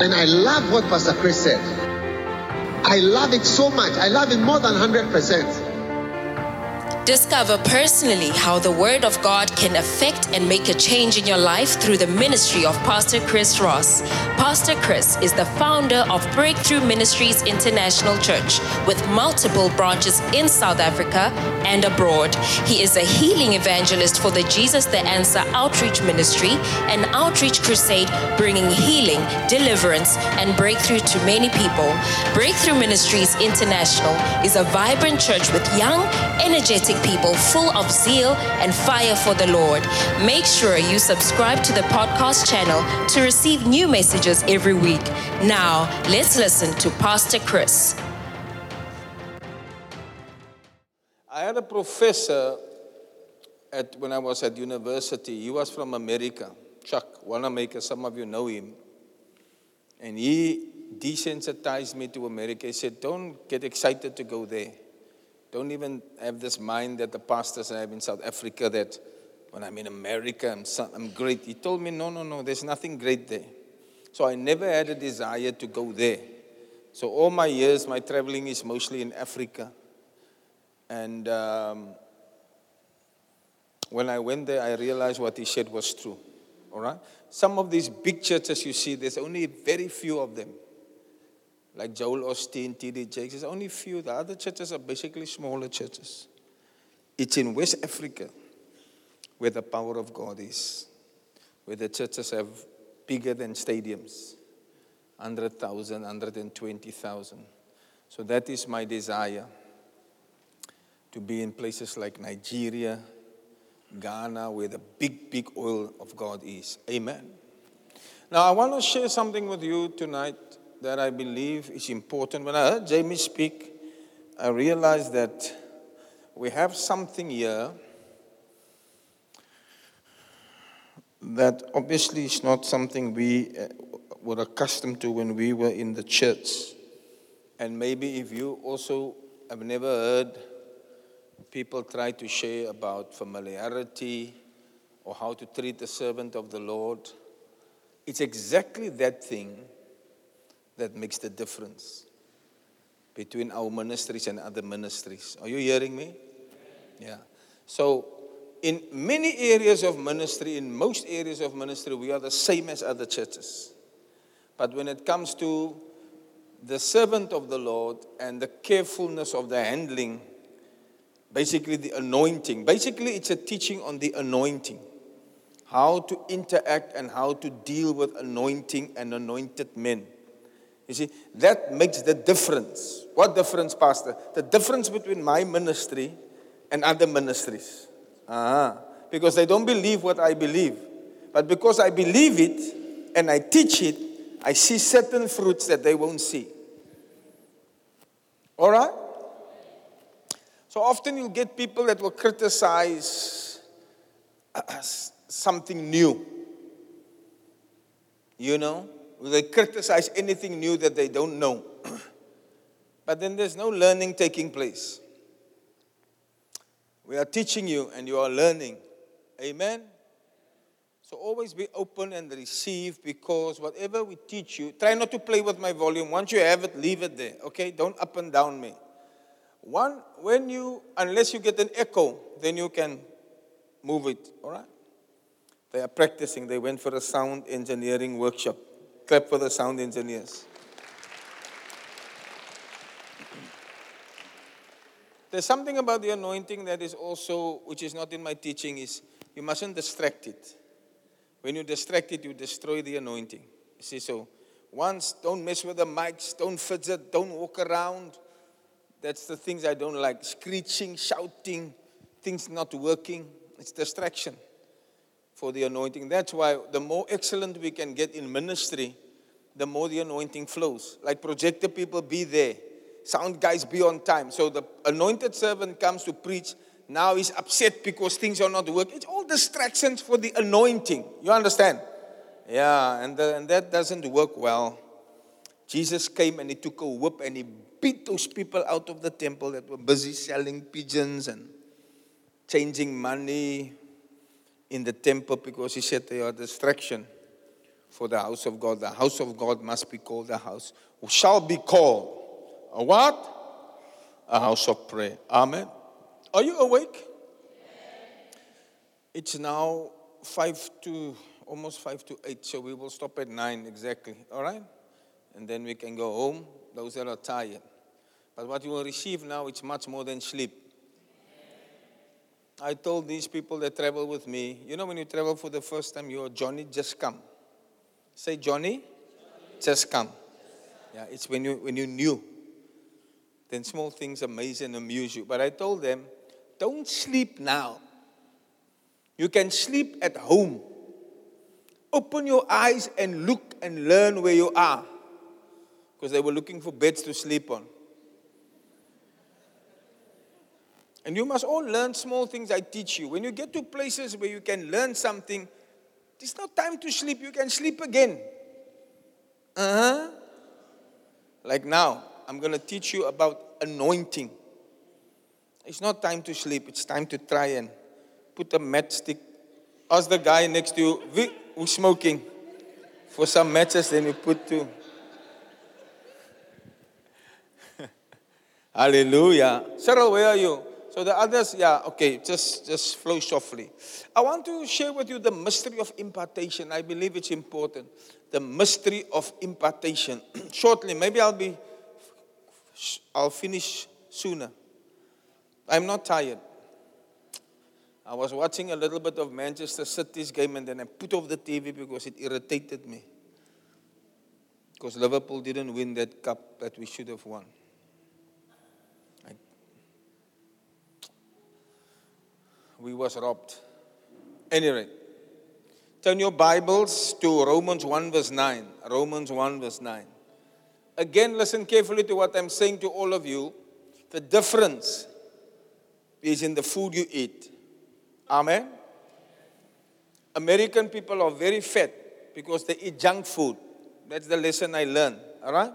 And I love what Pastor Chris said. I love it so much. I love it more than 100%. Discover personally how the Word of God can affect and make a change in your life through the ministry of Pastor Chris Ross. Pastor Chris is the founder of Breakthrough Ministries International Church with multiple branches in South Africa and abroad. He is a healing evangelist for the Jesus the Answer Outreach Ministry, an outreach crusade bringing healing, deliverance, and breakthrough to many people. Breakthrough Ministries International is a vibrant church with young, energetic people full of zeal and fire for the Lord. Make sure you subscribe to the podcast channel to receive new messages every week. Now, let's listen to Pastor Chris. I had a professor at when I was at university. He was from America, Chuck Wanamaker. Some of you know him. And he desensitized me to America. He said, Don't get excited to go there. Don't even have this mind that the pastors have in South Africa that when I'm in America, I'm, so, I'm great. He told me, No, no, no, there's nothing great there. So I never had a desire to go there. So all my years, my traveling is mostly in Africa. And um, when I went there, I realized what he said was true. All right? Some of these big churches you see, there's only very few of them. Like Joel Osteen, T.D. Jakes, there's only a few. The other churches are basically smaller churches. It's in West Africa where the power of God is, where the churches have bigger than stadiums 100,000, 120,000. So that is my desire to be in places like Nigeria, Ghana, where the big, big oil of God is. Amen. Now, I want to share something with you tonight that I believe is important. When I heard Jamie speak, I realized that we have something here that obviously is not something we uh, were accustomed to when we were in the church. And maybe if you also have never heard people try to share about familiarity or how to treat the servant of the Lord, it's exactly that thing that makes the difference between our ministries and other ministries. Are you hearing me? Yeah. So, in many areas of ministry, in most areas of ministry, we are the same as other churches. But when it comes to the servant of the Lord and the carefulness of the handling, basically the anointing, basically it's a teaching on the anointing. How to interact and how to deal with anointing and anointed men. You see, that makes the difference. What difference, Pastor? The difference between my ministry and other ministries. Uh-huh. Because they don't believe what I believe. But because I believe it and I teach it, I see certain fruits that they won't see. All right? So often you get people that will criticize something new. You know? They criticize anything new that they don't know. but then there's no learning taking place. We are teaching you and you are learning. Amen? So always be open and receive because whatever we teach you, try not to play with my volume. Once you have it, leave it there. Okay? Don't up and down me. One, when you, unless you get an echo, then you can move it. All right? They are practicing. They went for a sound engineering workshop. Clap for the sound engineers. There's something about the anointing that is also, which is not in my teaching, is you mustn't distract it. When you distract it, you destroy the anointing. You see, so once, don't mess with the mics, don't fidget, don't walk around. That's the things I don't like. Screeching, shouting, things not working. It's distraction for the anointing. That's why the more excellent we can get in ministry, the more the anointing flows. Like projector people, be there. Sound guys, be on time. So the anointed servant comes to preach. Now he's upset because things are not working. It's all distractions for the anointing. You understand? Yeah, and, the, and that doesn't work well. Jesus came and he took a whip and he beat those people out of the temple that were busy selling pigeons and changing money, in the temple because he said they are distraction for the house of God. The house of God must be called a house, shall be called a what? A house of prayer. Amen. Are you awake? It's now five to almost five to eight, so we will stop at nine exactly. All right? And then we can go home, those that are tired. But what you will receive now, it's much more than sleep. I told these people that travel with me, you know, when you travel for the first time, you're Johnny, just come. Say, Johnny, just come. Yeah, it's when you when you knew. Then small things amaze and amuse you. But I told them, don't sleep now. You can sleep at home. Open your eyes and look and learn where you are. Because they were looking for beds to sleep on. And you must all learn small things I teach you. When you get to places where you can learn something, it's not time to sleep. You can sleep again. Uh huh. Like now, I'm going to teach you about anointing. It's not time to sleep. It's time to try and put a matchstick. Ask the guy next to you, who's smoking, for some matches, then you put two. Hallelujah. Cheryl, where are you? So the others, yeah, okay, just, just flow softly. I want to share with you the mystery of impartation. I believe it's important. The mystery of impartation. Shortly, maybe I'll be, I'll finish sooner. I'm not tired. I was watching a little bit of Manchester City's game and then I put off the TV because it irritated me. Because Liverpool didn't win that cup that we should have won. We was robbed. Anyway, turn your Bibles to Romans 1 verse 9. Romans 1 verse 9. Again, listen carefully to what I'm saying to all of you. The difference is in the food you eat. Amen. American people are very fat because they eat junk food. That's the lesson I learned. All right?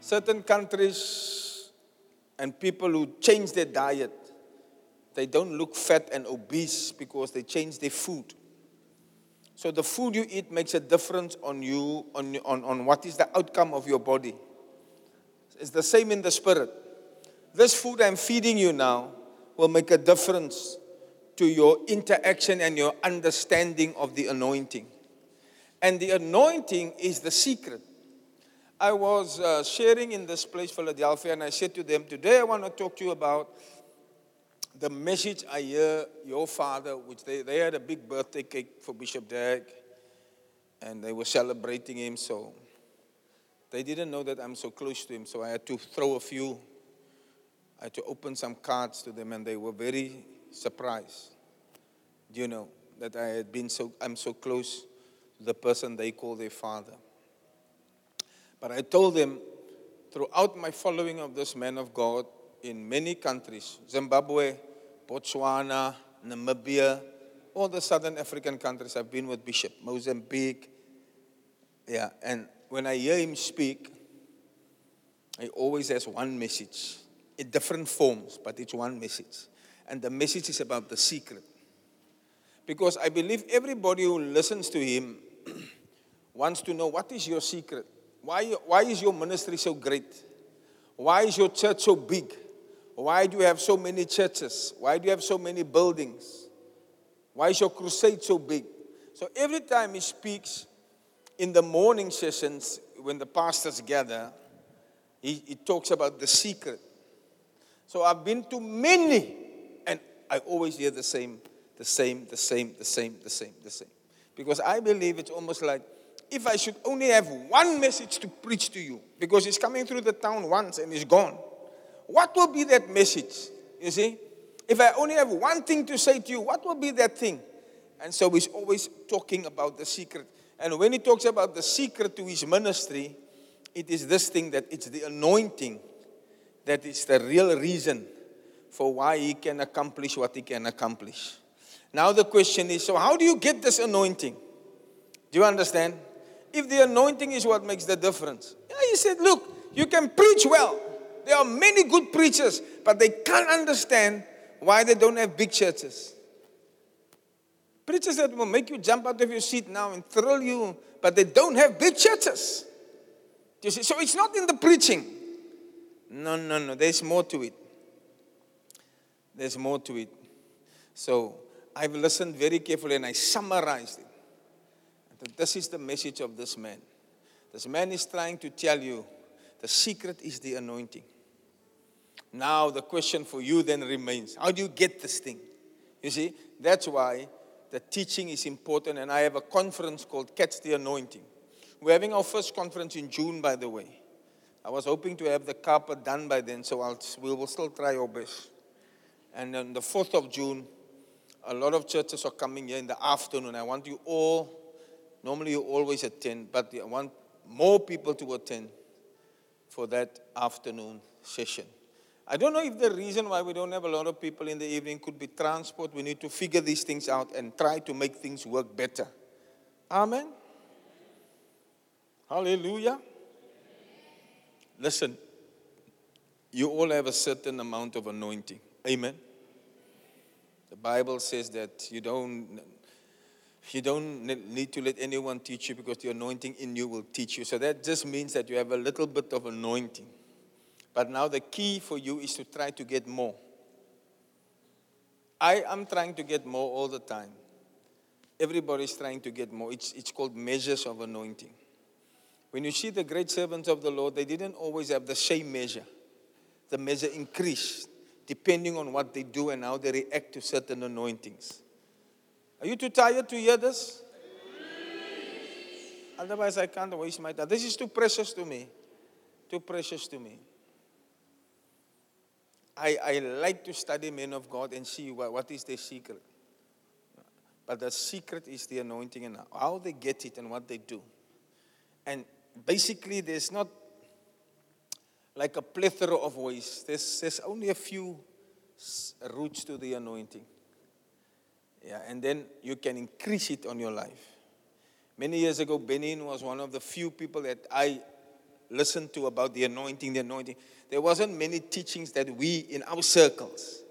Certain countries and people who change their diet they don't look fat and obese because they change their food. So the food you eat makes a difference on you, on, on, on what is the outcome of your body. It's the same in the spirit. This food I'm feeding you now will make a difference to your interaction and your understanding of the anointing. And the anointing is the secret. I was uh, sharing in this place, Philadelphia, and I said to them, Today I want to talk to you about the message I hear your father, which they, they had a big birthday cake for Bishop Dag, and they were celebrating him, so they didn't know that I'm so close to him, so I had to throw a few, I had to open some cards to them, and they were very surprised, you know, that I had been so, I'm so close to the person they call their father. But I told them, throughout my following of this man of God, in many countries Zimbabwe, Botswana, Namibia, all the southern African countries. I've been with Bishop, Mozambique. Yeah, and when I hear him speak, he always has one message in different forms, but it's one message. And the message is about the secret. Because I believe everybody who listens to him wants to know what is your secret? Why, why is your ministry so great? Why is your church so big? Why do you have so many churches? Why do you have so many buildings? Why is your crusade so big? So every time he speaks in the morning sessions, when the pastors gather, he, he talks about the secret. So I've been to many, and I always hear the same, the same, the same, the same, the same, the same. Because I believe it's almost like if I should only have one message to preach to you, because he's coming through the town once and he's gone. What will be that message? You see? If I only have one thing to say to you, what will be that thing? And so he's always talking about the secret. And when he talks about the secret to his ministry, it is this thing that it's the anointing that is the real reason for why he can accomplish what he can accomplish. Now the question is so, how do you get this anointing? Do you understand? If the anointing is what makes the difference. Yeah, he said, look, you can preach well, there are many good preachers, but they can't understand why they don't have big churches. Preachers that will make you jump out of your seat now and thrill you, but they don't have big churches. You see? So it's not in the preaching. No, no, no. There's more to it. There's more to it. So I've listened very carefully and I summarized it. This is the message of this man. This man is trying to tell you the secret is the anointing. Now, the question for you then remains how do you get this thing? You see, that's why the teaching is important, and I have a conference called Catch the Anointing. We're having our first conference in June, by the way. I was hoping to have the carpet done by then, so I'll, we will still try our best. And on the 4th of June, a lot of churches are coming here in the afternoon. I want you all, normally you always attend, but I want more people to attend for that afternoon session. I don't know if the reason why we don't have a lot of people in the evening could be transport. We need to figure these things out and try to make things work better. Amen. Hallelujah. Listen, you all have a certain amount of anointing. Amen. The Bible says that you don't you don't need to let anyone teach you because the anointing in you will teach you. So that just means that you have a little bit of anointing. But now the key for you is to try to get more. I am trying to get more all the time. Everybody's trying to get more. It's, it's called measures of anointing. When you see the great servants of the Lord, they didn't always have the same measure. The measure increased depending on what they do and how they react to certain anointings. Are you too tired to hear this? Otherwise, I can't waste my time. This is too precious to me. Too precious to me. I, I like to study men of God and see what, what is their secret. But the secret is the anointing and how they get it and what they do. And basically, there's not like a plethora of ways, there's, there's only a few routes to the anointing. Yeah, and then you can increase it on your life. Many years ago, Benny Hinn was one of the few people that I listened to about the anointing, the anointing. There wasn't many teachings that we in our circles,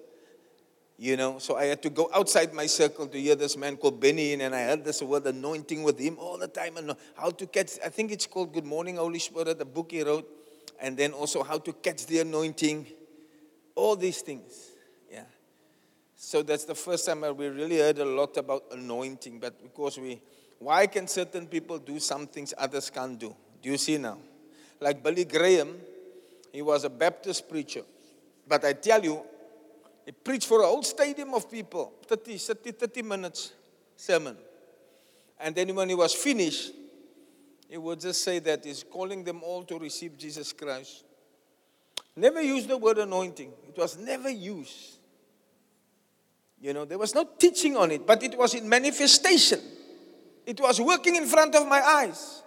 you know. So I had to go outside my circle to hear this man called Benny Hinn, and I heard this word anointing with him all the time. And how to catch, I think it's called Good Morning, Holy Spirit, the book he wrote, and then also how to catch the anointing, all these things. Yeah. So that's the first time we really heard a lot about anointing. But because we, why can certain people do some things others can't do? Do you see now? Like Billy Graham, he was a Baptist preacher. But I tell you, he preached for a whole stadium of people, 30, 30, 30 minutes sermon. And then when he was finished, he would just say that he's calling them all to receive Jesus Christ. Never used the word anointing. It was never used. You know, there was no teaching on it, but it was in manifestation. It was working in front of my eyes.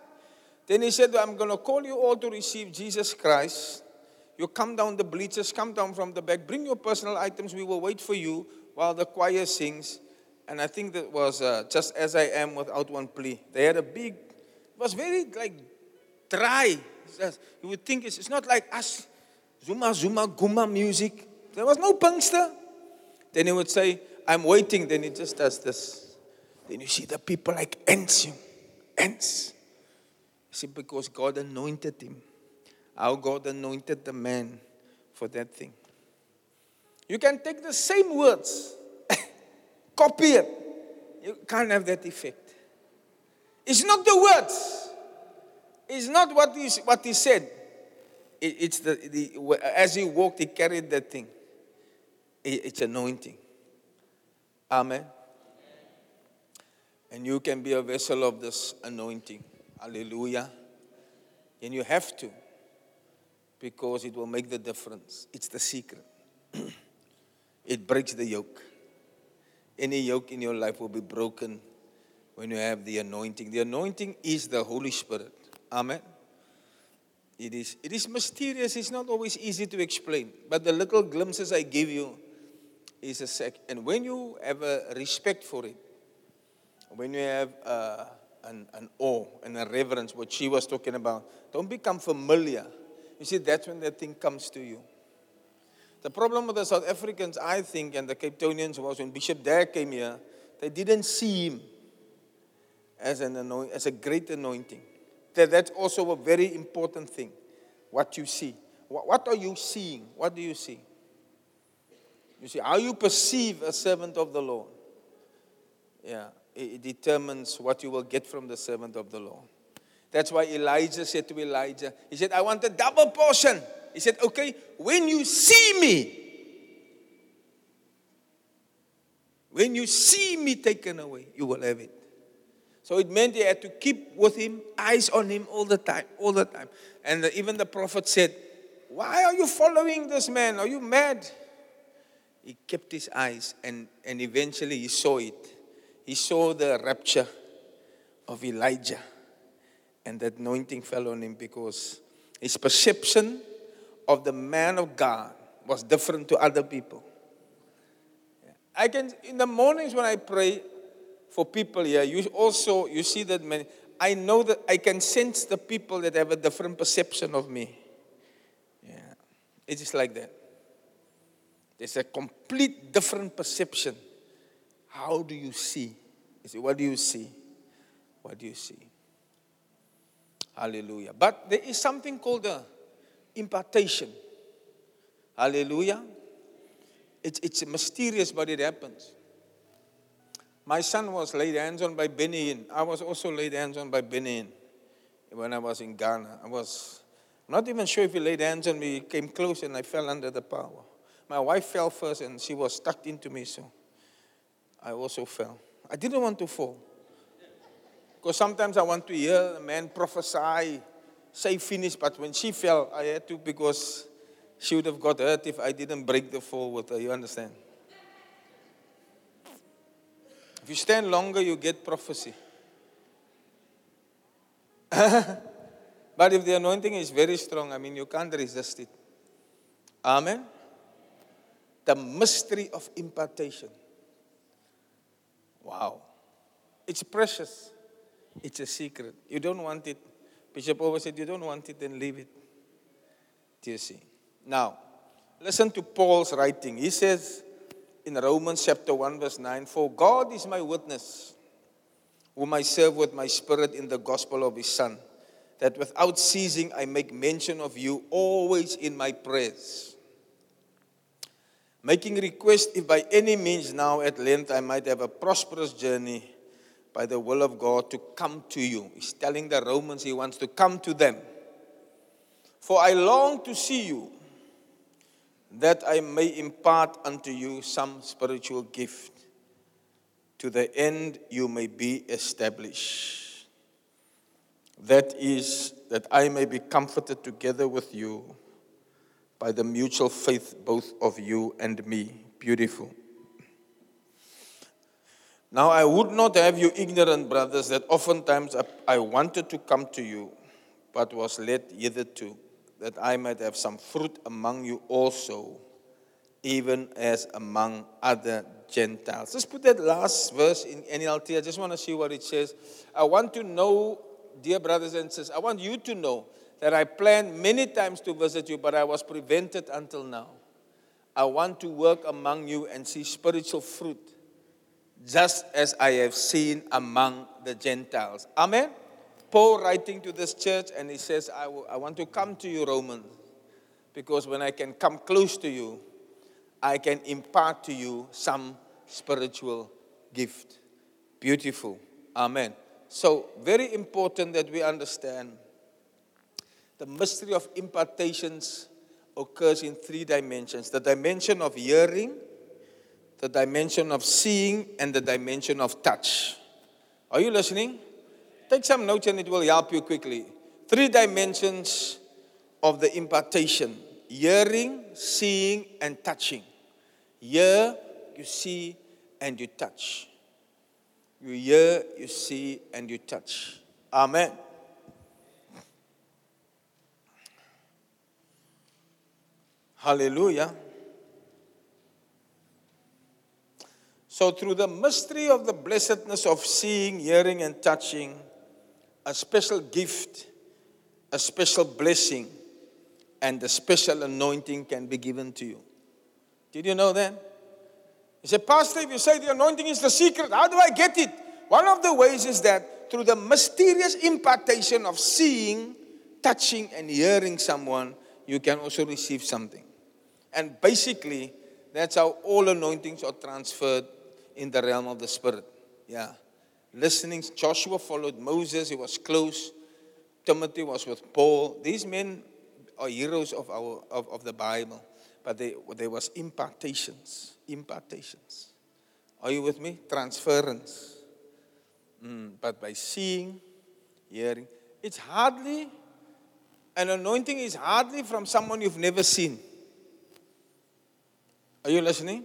Then he said, I'm going to call you all to receive Jesus Christ. You come down the bleachers, come down from the back, bring your personal items. We will wait for you while the choir sings. And I think that was uh, just as I am without one plea. They had a big, it was very like dry. You would think it's, it's not like us, Zuma, Zuma, Guma music. There was no punkster. Then he would say, I'm waiting. Then he just does this. Then you see the people like ants. Ants. See, because God anointed him. How God anointed the man for that thing. You can take the same words, copy it. You can't have that effect. It's not the words. It's not what he, what he said. It, it's the, the, as he walked, he carried that thing. It's anointing. Amen. And you can be a vessel of this anointing. Hallelujah. And you have to because it will make the difference. It's the secret. it breaks the yoke. Any yoke in your life will be broken when you have the anointing. The anointing is the Holy Spirit. Amen. It is, it is mysterious. It's not always easy to explain. But the little glimpses I give you, is a sec. And when you have a respect for it, when you have uh, an, an awe and a reverence, what she was talking about, don't become familiar. You see, that's when that thing comes to you. The problem with the South Africans, I think, and the Cape Townians was when Bishop Dag came here, they didn't see him as, an anoint, as a great anointing. That, that's also a very important thing, what you see. What, what are you seeing? What do you see? You see, how you perceive a servant of the Lord. Yeah, it determines what you will get from the servant of the Lord. That's why Elisha said to Elijah, He said, I want a double portion. He said, Okay, when you see me, when you see me taken away, you will have it. So it meant he had to keep with him, eyes on him all the time, all the time. And even the prophet said, Why are you following this man? Are you mad? He kept his eyes and, and eventually he saw it. He saw the rapture of Elijah. And that anointing fell on him because his perception of the man of God was different to other people. I can, in the mornings when I pray, for people here, you also you see that many. I know that I can sense the people that have a different perception of me. Yeah, it is just like that. There's a complete different perception. How do you see? You see, what do you see? What do you see? Hallelujah. But there is something called the impartation. Hallelujah. It's, it's mysterious, but it happens. My son was laid hands on by Benny. I was also laid hands on by Benny when I was in Ghana. I was not even sure if he laid hands on me. He came close and I fell under the power. My wife fell first and she was stuck into me, so I also fell. I didn't want to fall. Because sometimes I want to hear a man prophesy, say finish, but when she fell, I had to because she would have got hurt if I didn't break the fall with her. You understand? If you stand longer, you get prophecy. but if the anointing is very strong, I mean, you can't resist it. Amen. The mystery of impartation. Wow. It's precious. It's a secret. You don't want it. Bishop always said, You don't want it, then leave it. Do you see? Now, listen to Paul's writing. He says, in Romans chapter 1, verse 9 For God is my witness, whom I serve with my spirit in the gospel of his Son, that without ceasing I make mention of you always in my prayers. Making request if by any means now at length I might have a prosperous journey by the will of God to come to you. He's telling the Romans he wants to come to them. For I long to see you that I may impart unto you some spiritual gift, to the end you may be established. That is, that I may be comforted together with you by the mutual faith both of you and me. Beautiful. Now, I would not have you ignorant, brothers, that oftentimes I wanted to come to you, but was led hitherto that I might have some fruit among you also, even as among other Gentiles. Let's put that last verse in NLT. I just want to see what it says. I want to know, dear brothers and sisters, I want you to know that I planned many times to visit you, but I was prevented until now. I want to work among you and see spiritual fruit, just as I have seen among the Gentiles. Amen. Paul writing to this church, and he says, I, I want to come to you, Romans, because when I can come close to you, I can impart to you some spiritual gift. Beautiful. Amen. So, very important that we understand the mystery of impartations occurs in three dimensions the dimension of hearing, the dimension of seeing, and the dimension of touch. Are you listening? Take some notes and it will help you quickly. Three dimensions of the impartation hearing, seeing, and touching. Hear, you see, and you touch. You hear, you see, and you touch. Amen. Hallelujah. So, through the mystery of the blessedness of seeing, hearing, and touching, a special gift, a special blessing, and a special anointing can be given to you. Did you know that? He said, Pastor, if you say the anointing is the secret, how do I get it? One of the ways is that through the mysterious impartation of seeing, touching, and hearing someone, you can also receive something. And basically, that's how all anointings are transferred in the realm of the Spirit. Yeah. Listening, Joshua followed Moses, he was close. Timothy was with Paul. These men are heroes of, our, of, of the Bible. But they, there was impartations. Impartations. Are you with me? Transference. Mm, but by seeing, hearing, it's hardly, an anointing is hardly from someone you've never seen. Are you listening?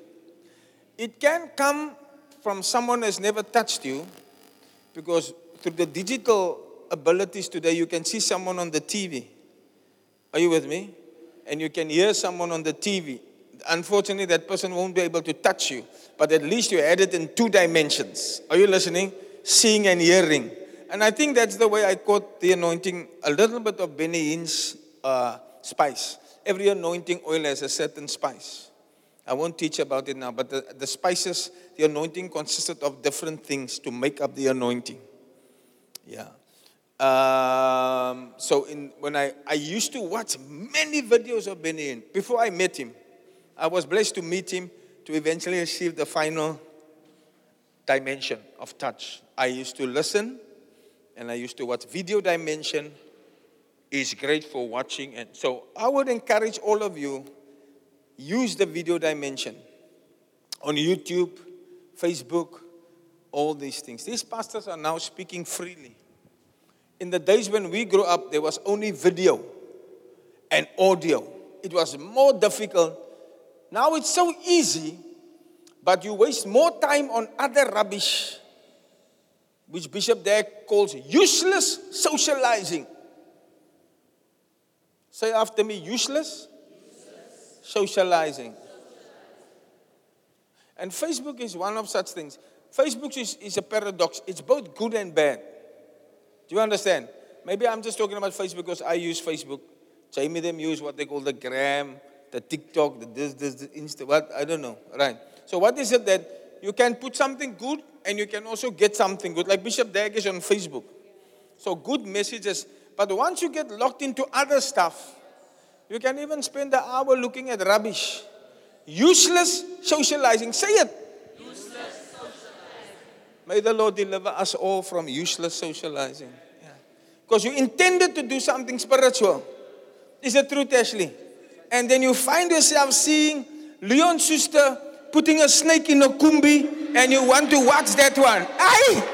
It can come from someone who has never touched you because through the digital abilities today, you can see someone on the TV. Are you with me? And you can hear someone on the TV. Unfortunately, that person won't be able to touch you, but at least you had it in two dimensions. Are you listening? Seeing and hearing. And I think that's the way I caught the anointing a little bit of Benny Hinn's uh, spice. Every anointing oil has a certain spice. I won't teach about it now, but the, the spices, the anointing consisted of different things to make up the anointing. Yeah. Um, so in, when I, I used to watch many videos of Benny Hinn before I met him. I was blessed to meet him to eventually receive the final dimension of touch. I used to listen and I used to watch video dimension is great for watching and so I would encourage all of you use the video dimension on YouTube, Facebook, all these things. These pastors are now speaking freely. In the days when we grew up, there was only video and audio. It was more difficult. Now it's so easy, but you waste more time on other rubbish, which Bishop Dag calls useless socializing. Say after me, useless socializing. And Facebook is one of such things. Facebook is, is a paradox. It's both good and bad. Do you understand? Maybe I'm just talking about Facebook because I use Facebook. Jamie them use what they call the gram, the TikTok, the this, this, the Insta, what? I don't know. Right. So what is it that you can put something good and you can also get something good. Like Bishop Dag is on Facebook. So good messages. But once you get locked into other stuff, you can even spend an hour looking at rubbish. Useless socializing. Say it. Useless socializing. May the Lord deliver us all from useless socializing. Because you intended to do something spiritual. Is it true, Ashley? And then you find yourself seeing Leon Schuster putting a snake in a kumbi and you want to watch that one. Aye!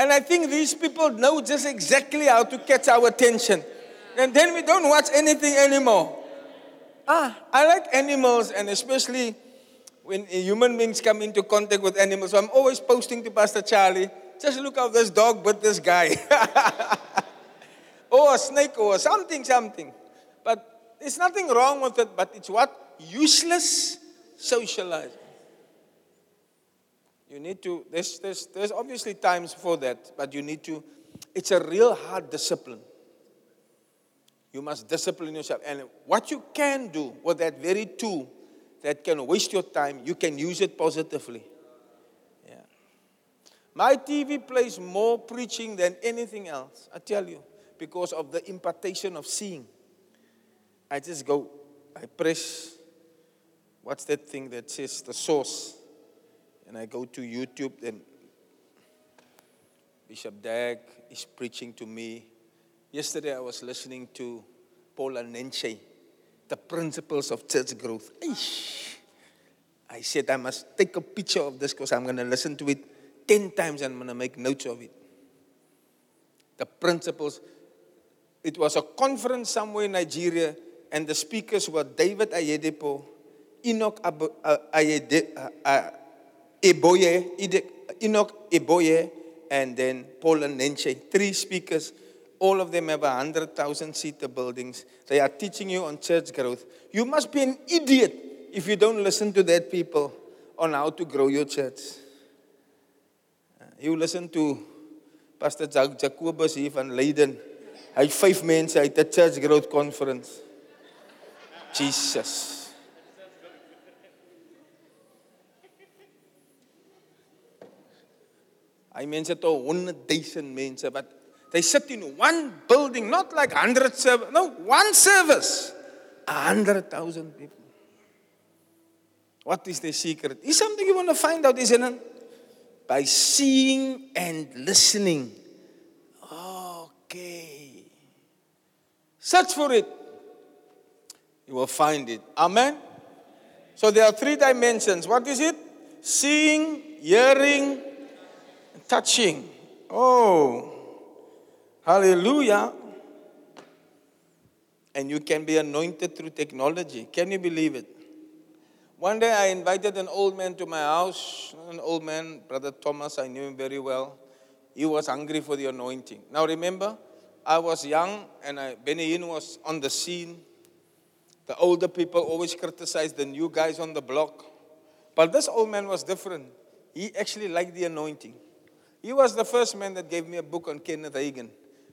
And I think these people know just exactly how to catch our attention. And then we don't watch anything anymore. Ah, I like animals, and especially when human beings come into contact with animals. So I'm always posting to Pastor Charlie, just look how this dog bit this guy. or a snake or something, something. But there's nothing wrong with it, but it's what? Useless socializing. You need to, there's, there's, there's obviously times for that, but you need to, it's a real hard discipline. You must discipline yourself. And what you can do with that very tool that can waste your time, you can use it positively. Yeah. My TV plays more preaching than anything else, I tell you, because of the impartation of seeing. I just go, I press, what's that thing that says the source? And I go to YouTube, and Bishop Dag is preaching to me. Yesterday, I was listening to Paul Enenche, the principles of church growth. I said, I must take a picture of this because I'm going to listen to it 10 times and I'm going to make notes of it. The principles. It was a conference somewhere in Nigeria, and the speakers were David Oyedepo, Enoch uh, Ayede, uh, Eboye, Enoch Eboye, and then Paul Enenche, three speakers. All of them have 100,000 seater buildings. They are teaching you on church growth. You must be an idiot if you don't listen to that people on how to grow your church. You listen to Pastor Jacobus hier van Leiden. Het vyf mense uit 'n church growth conference. Jesus. Hy mense tot 100 000 mense wat they sit in one building not like 100 service no one service 100,000 people. What is the secret? Is something you want to find out, isn't it? By seeing and listening. Okay. Search for it. You will find it. Amen. So there are three dimensions. What is it? Seeing, hearing, touching. Oh, hallelujah. And you can be anointed through technology. Can you believe it? One day I invited an old man to my house. An old man, Brother Thomas, I knew him very well. He was hungry for the anointing. Now remember, I was young and I, Benny Hinn was on the scene. The older people always criticized the new guys on the block. But this old man was different. He actually liked the anointing. He was the first man that gave me a book on Kenneth Hagin,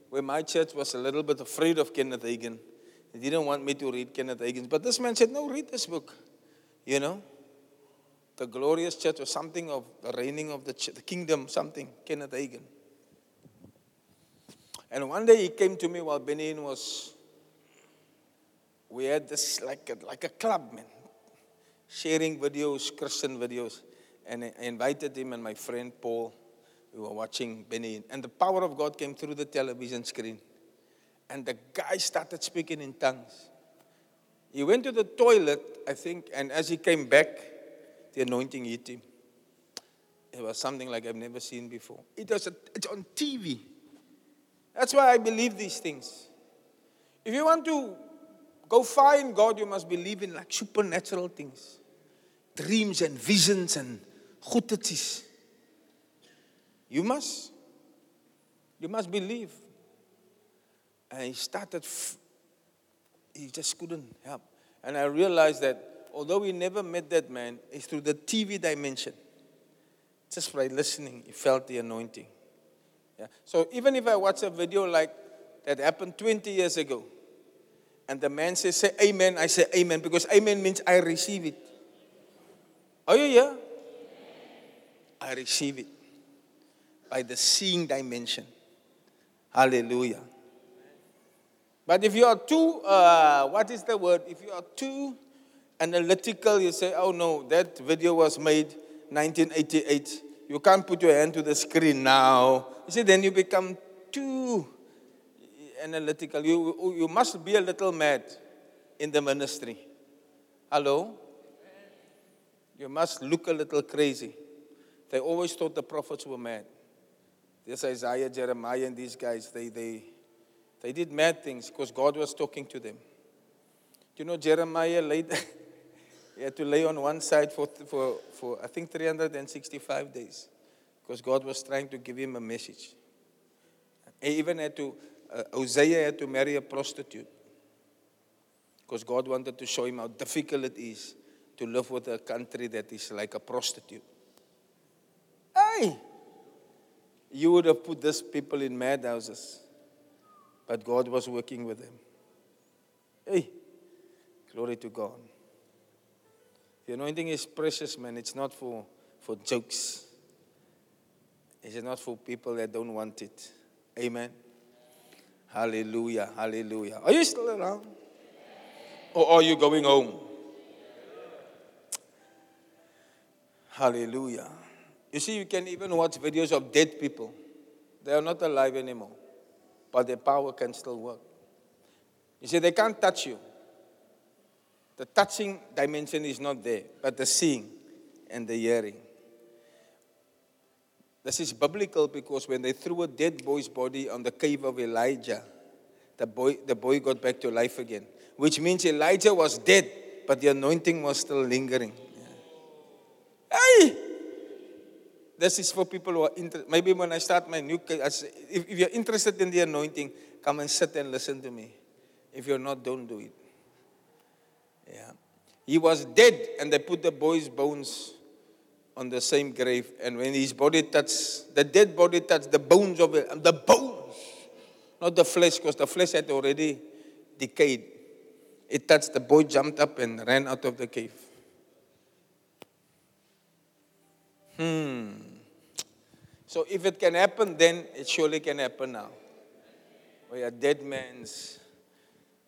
where my church was a little bit afraid of Kenneth Hagin. They didn't want me to read Kenneth Hagin. But this man said, No, read this book. You know, the glorious church or something of the reigning of the, ch- the kingdom, something, Kenneth Hagin. And one day he came to me while Benny Hinn was, we had this like a, like a club, man, sharing videos, Christian videos. And I invited him and my friend Paul. We were watching Benny Hinn. And the power of God came through the television screen. And the guy started speaking in tongues. He went to the toilet, I think, and as he came back, the anointing hit him. It was something like I've never seen before. It was a, it's on TV. That's why I believe these things. If you want to go far in God, you must believe in like supernatural things. Dreams and visions and goedeties. You must. You must believe. And he started he just couldn't help. And I realized that although we never met that man, it's through the TV dimension. Just by listening, he felt the anointing. Yeah. So even if I watch a video like that happened 20 years ago, and the man says, say amen, I say amen, because amen means I receive it. Are you here? I receive it by the seeing dimension. Hallelujah. But if you are too, uh, what is the word? If you are too analytical, you say, oh no, that video was made 1988. You can't put your hand to the screen now. You see, then you become too analytical. You, you must be a little mad in the ministry. Hello? You must look a little crazy. They always thought the prophets were mad. This Isaiah, Jeremiah, and these guys, they, they, they did mad things because God was talking to them. You know, Jeremiah laid, he had to lay on one side for, for, for, I think, 365 days because God was trying to give him a message. He even had to, uh, had to marry a prostitute because God wanted to show him how difficult it is to live with a country that is like a prostitute. Hey! You would have put these people in madhouses but God was working with them. Hey, glory to God. The anointing is precious, man. It's not for, for jokes. It's not for people that don't want it. Amen. Hallelujah. Hallelujah. Are you still around? Or are you going home? Hallelujah. You see, you can even watch videos of dead people. They are not alive anymore but their power can still work. You see, they can't touch you. The touching dimension is not there, but the seeing and the hearing. This is biblical because when they threw a dead boy's body on the cave of Elijah, the boy, the boy got back to life again, which means Elijah was dead, but the anointing was still lingering. Yeah. Hey! This is for people who are interested. Maybe when I start my new, if, if you're interested in the anointing, come and sit and listen to me. If you're not, don't do it. Yeah. He was dead, and they put the boy's bones on the same grave. And when his body touched, the dead body touched the bones of it, the bones, not the flesh, because the flesh had already decayed. it touched, the boy jumped up and ran out of the cave. Hmm. So if it can happen then, it surely can happen now. We are dead man's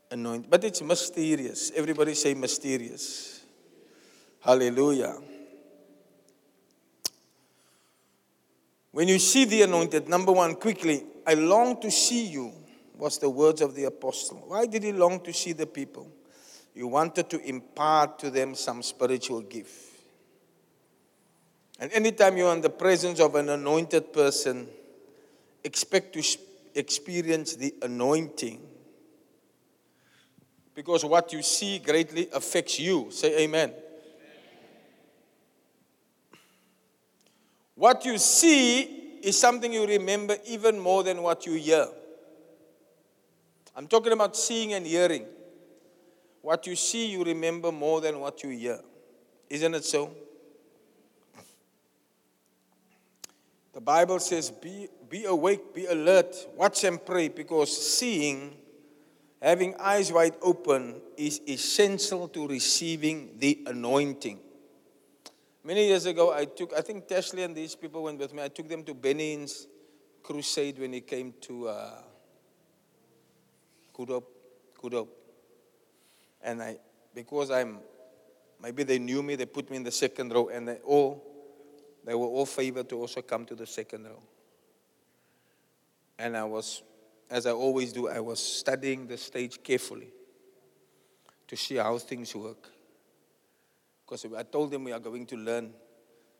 anointed. But it's mysterious. Everybody say mysterious. Hallelujah. When you see the anointed, number one, quickly, I long to see you, was the words of the apostle. Why did he long to see the people? He wanted to impart to them some spiritual gift. And anytime you're in the presence of an anointed person, expect to experience the anointing. Because what you see greatly affects you. Say amen. What you see is something you remember even more than what you hear. I'm talking about seeing and hearing. What you see, you remember more than what you hear. Isn't it so? The Bible says, be, be awake, be alert, watch and pray, because seeing, having eyes wide open, is essential to receiving the anointing. Many years ago, I took, I think Tashley and these people went with me. I took them to Benny Hinn's crusade when he came to uh, Kudop, Kudop. And I, because I'm, maybe they knew me, they put me in the second row, and they all, they were all favored to also come to the second row. And I was, as I always do, I was studying the stage carefully to see how things work. Because I told them we are going to learn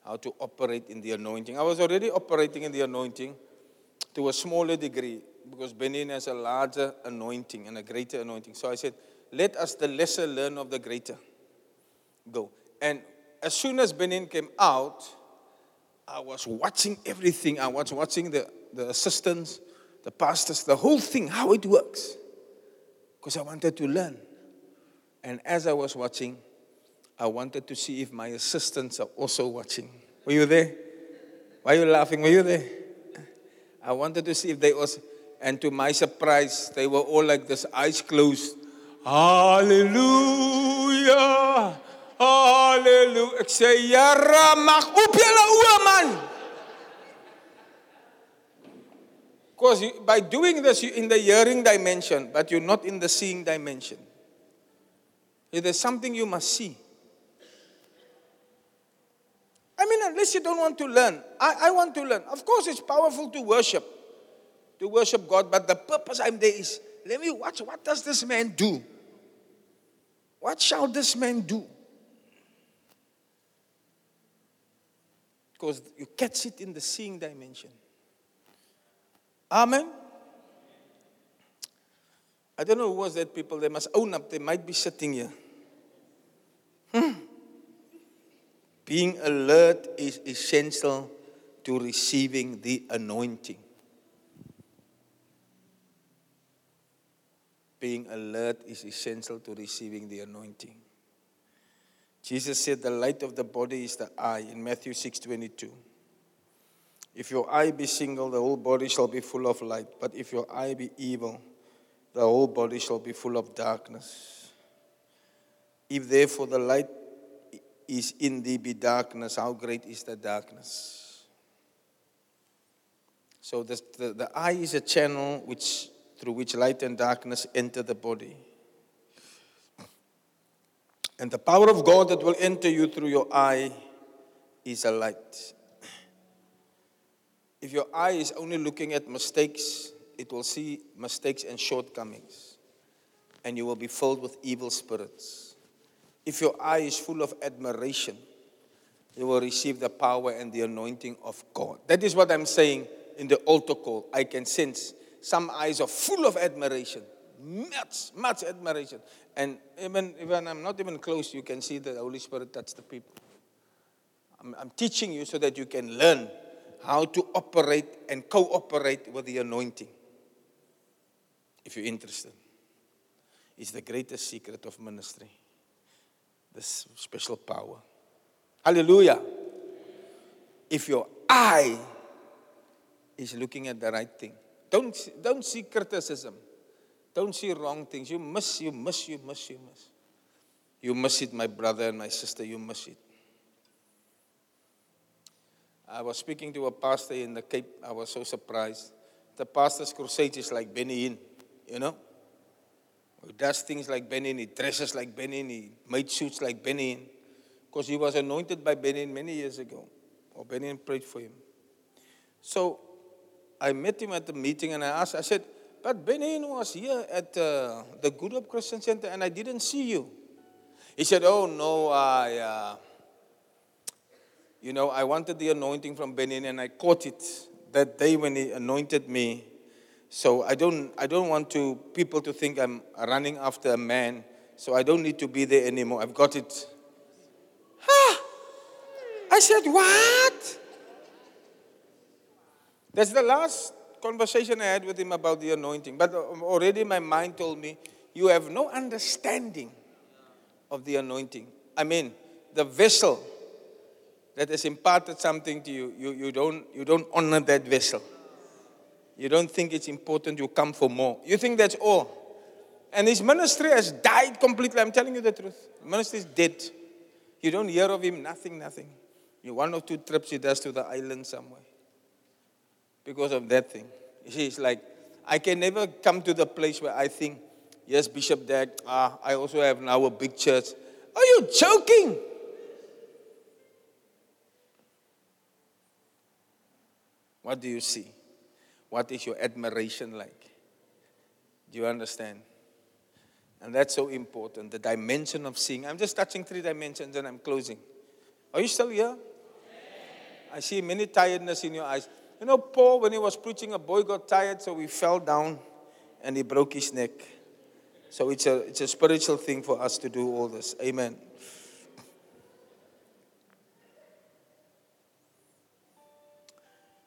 how to operate in the anointing. I was already operating in the anointing to a smaller degree because Benny Hinn has a larger anointing and a greater anointing. So I said, let us the lesser learn of the greater. Go. And as soon as Benny Hinn came out, I was watching everything. I was watching the, the assistants, the pastors, the whole thing, how it works. Because I wanted to learn. And as I was watching, I wanted to see if my assistants are also watching. Were you there? Why are you laughing? Were you there? I wanted to see if they was, and to my surprise, they were all like this, eyes closed. Hallelujah! Hallelujah! Ek sê, Here, mag op oë man. Because by doing this, you're in the hearing dimension, but you're not in the seeing dimension. There's something you must see. I mean, unless you don't want to learn, I, I want to learn. Of course, it's powerful to worship, to worship God, but the purpose I'm there is let me watch what does this man do? What shall this man do? Because you catch it in the seeing dimension. Amen. I don't know who was that people. They must own up. They might be sitting here. Hmm. Being alert is essential to receiving the anointing. Being alert is essential to receiving the anointing. Jesus said the light of the body is the eye in Matthew 6:22. If your eye be single, the whole body shall be full of light, but if your eye be evil, the whole body shall be full of darkness. If therefore the light is in thee be darkness, how great is the darkness? So the, the, the eye is a channel which, through which light and darkness enter the body. And the power of God that will enter you through your eye is a light. If your eye is only looking at mistakes, it will see mistakes and shortcomings, and you will be filled with evil spirits. If your eye is full of admiration, you will receive the power and the anointing of God. That is what I'm saying in the altar call. I can sense some eyes are full of admiration, much, much admiration. And even, when I'm not even close, you can see the Holy Spirit touch the people. I'm, I'm teaching you so that you can learn how to operate and cooperate with the anointing. If you're interested, it's the greatest secret of ministry this special power. Hallelujah. If your eye is looking at the right thing, don't, don't see criticism, Don't see wrong things. You miss, you miss, you miss, you miss. You miss it, my brother and my sister, you miss it. I was speaking to a pastor in the Cape. I was so surprised. The pastor's crusade is like Benny Hinn, you know? He does things like Benny Hinn, he dresses like Benny Hinn, he made suits like Benny Hinn. Because he was anointed by Benny Hinn many years ago. Or Benny Hinn prayed for him. So I met him at the meeting and I asked, I said, but Benny Hinn was here at uh, the Good Hope Christian Center and I didn't see you. He said, oh no, I... Uh, you know, I wanted the anointing from Benny Hinn and I caught it that day when he anointed me. So I don't, I don't want to, people to think I'm running after a man. So I don't need to be there anymore. I've got it. Ah! I said, what? That's the last conversation I had with him about the anointing. But um, already my mind told me, you have no understanding of the anointing. I mean, the vessel that has imparted something to you, you, you, don't, you don't honor that vessel. You don't think it's important, you come for more. You think that's all. And his ministry has died completely. I'm telling you the truth. ministry is dead. You don't hear of him, nothing, nothing. You one or two trips he does to the island somewhere. Because of that thing. It's like, I can never come to the place where I think, yes, Bishop Dag, ah, I also have now a big church. Are you joking? What do you see? What is your admiration like? Do you understand? And that's so important the dimension of seeing. I'm just touching three dimensions and I'm closing. Are you still here? I see many tiredness in your eyes. You know, Paul, when he was preaching, a boy got tired, so he fell down and he broke his neck. So it's a, it's a spiritual thing for us to do all this. Amen.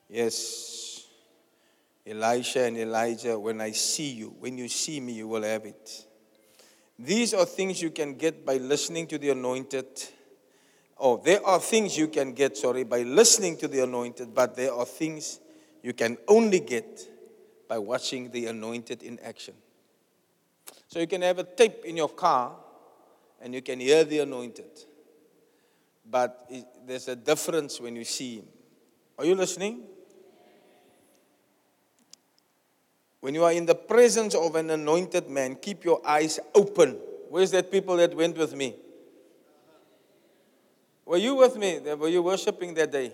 Yes. Elisha and Elijah, when I see you, when you see me, you will have it. These are things you can get by listening to the anointed. Oh, there are things you can get, sorry, by listening to the anointed, but there are things you can only get by watching the anointed in action. So you can have a tape in your car and you can hear the anointed. But there's a difference when you see him. Are you listening? When you are in the presence of an anointed man, keep your eyes open. Where's that people that went with me? Were you with me? Were you worshiping that day?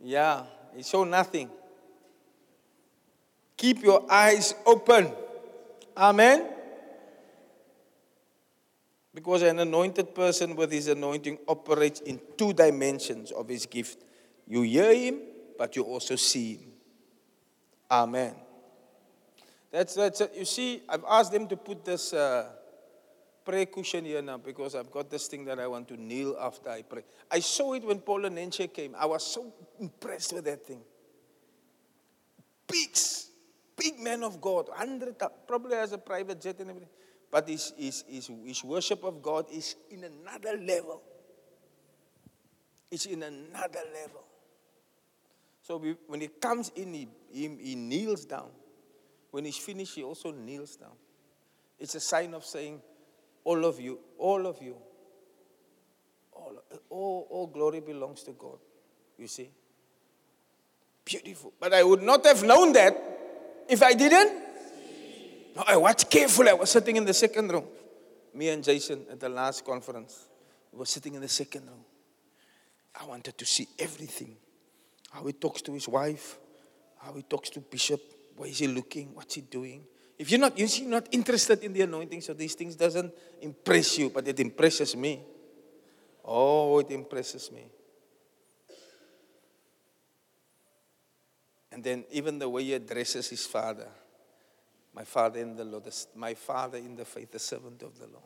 Yeah, he saw nothing. Keep your eyes open. Amen. Because an anointed person with his anointing operates in two dimensions of his gift. You hear him, but you also see him. Amen. That's, that's it. You see, I've asked them to put this uh, prayer cushion here now because I've got this thing that I want to kneel after I pray. I saw it when Paul Enenche came. I was so impressed with that thing. Big, big man of God, 100, probably has a private jet and everything. But his, his, his, his worship of God is in another level. It's in another level. So we, when he comes in, he, he, he kneels down. When he's finished, he also kneels down. It's a sign of saying, All of you, all of you, all, all, all glory belongs to God. You see? Beautiful. But I would not have known that if I didn't. No, I watched carefully. I was sitting in the second row. Me and Jason at the last conference. We were sitting in the second row. I wanted to see everything. How he talks to his wife, how he talks to Bishop, where is he looking? What's he doing? If you're not, you're not interested in the anointing, so these things doesn't impress you, but it impresses me. Oh, it impresses me. And then even the way he addresses his father, my father in the Lord, my father in the faith, the servant of the Lord.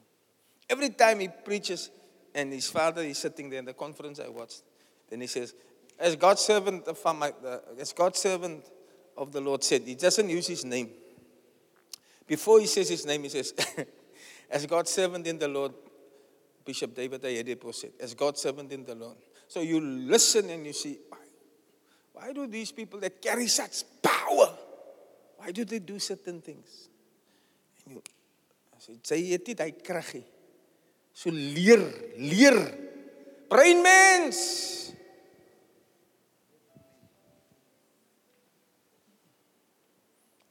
Every time he preaches, and his father is sitting there in the conference I watched, then he says, as God's servant, of my, uh, as God's servant of the Lord said. He doesn't use his name. Before he says his name, he says, As God's servant in the Lord, Bishop David Oyedepo said, As God's servant in the Lord. So you listen and you see, why, why do these people that carry such power, why do they do certain things? Sy sê jy het. So leer, leer. Breinmens.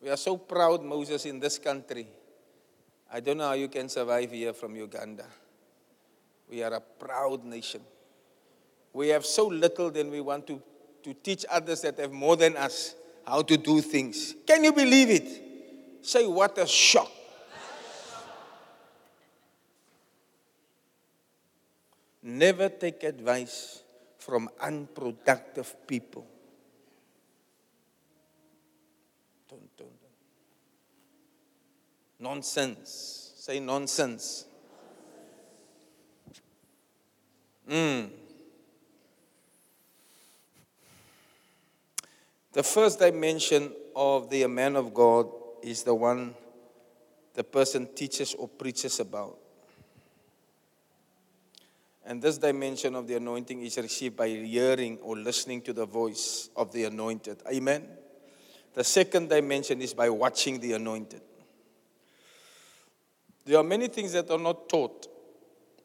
We are so proud Moses in this country. I don't know how you can survive here from Uganda. We are a proud nation. We have so little, then we want to, to teach others that have more than us how to do things. Can you believe it? Say, what a shock. Never take advice from unproductive people. Nonsense. Say nonsense. Mm. The first dimension of the man of God is the one the person teaches or preaches about. And this dimension of the anointing is received by hearing or listening to the voice of the anointed. Amen. The second dimension is by watching the anointed. There are many things that are not taught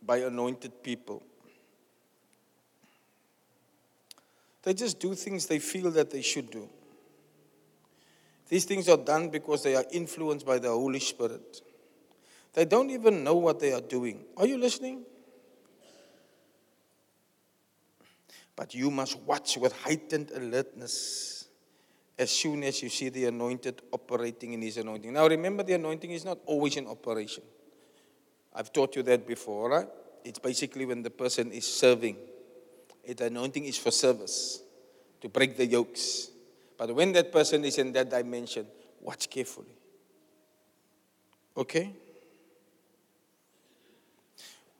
by anointed people. They just do things they feel that they should do. These things are done because they are influenced by the Holy Spirit. They don't even know what they are doing. Are you listening? But you must watch with heightened alertness as soon as you see the anointed operating in his anointing. Now remember, the anointing is not always in operation. I've taught you that before, right? It's basically when the person is serving. It anointing is for service, to break the yokes. But when that person is in that dimension, watch carefully. Okay?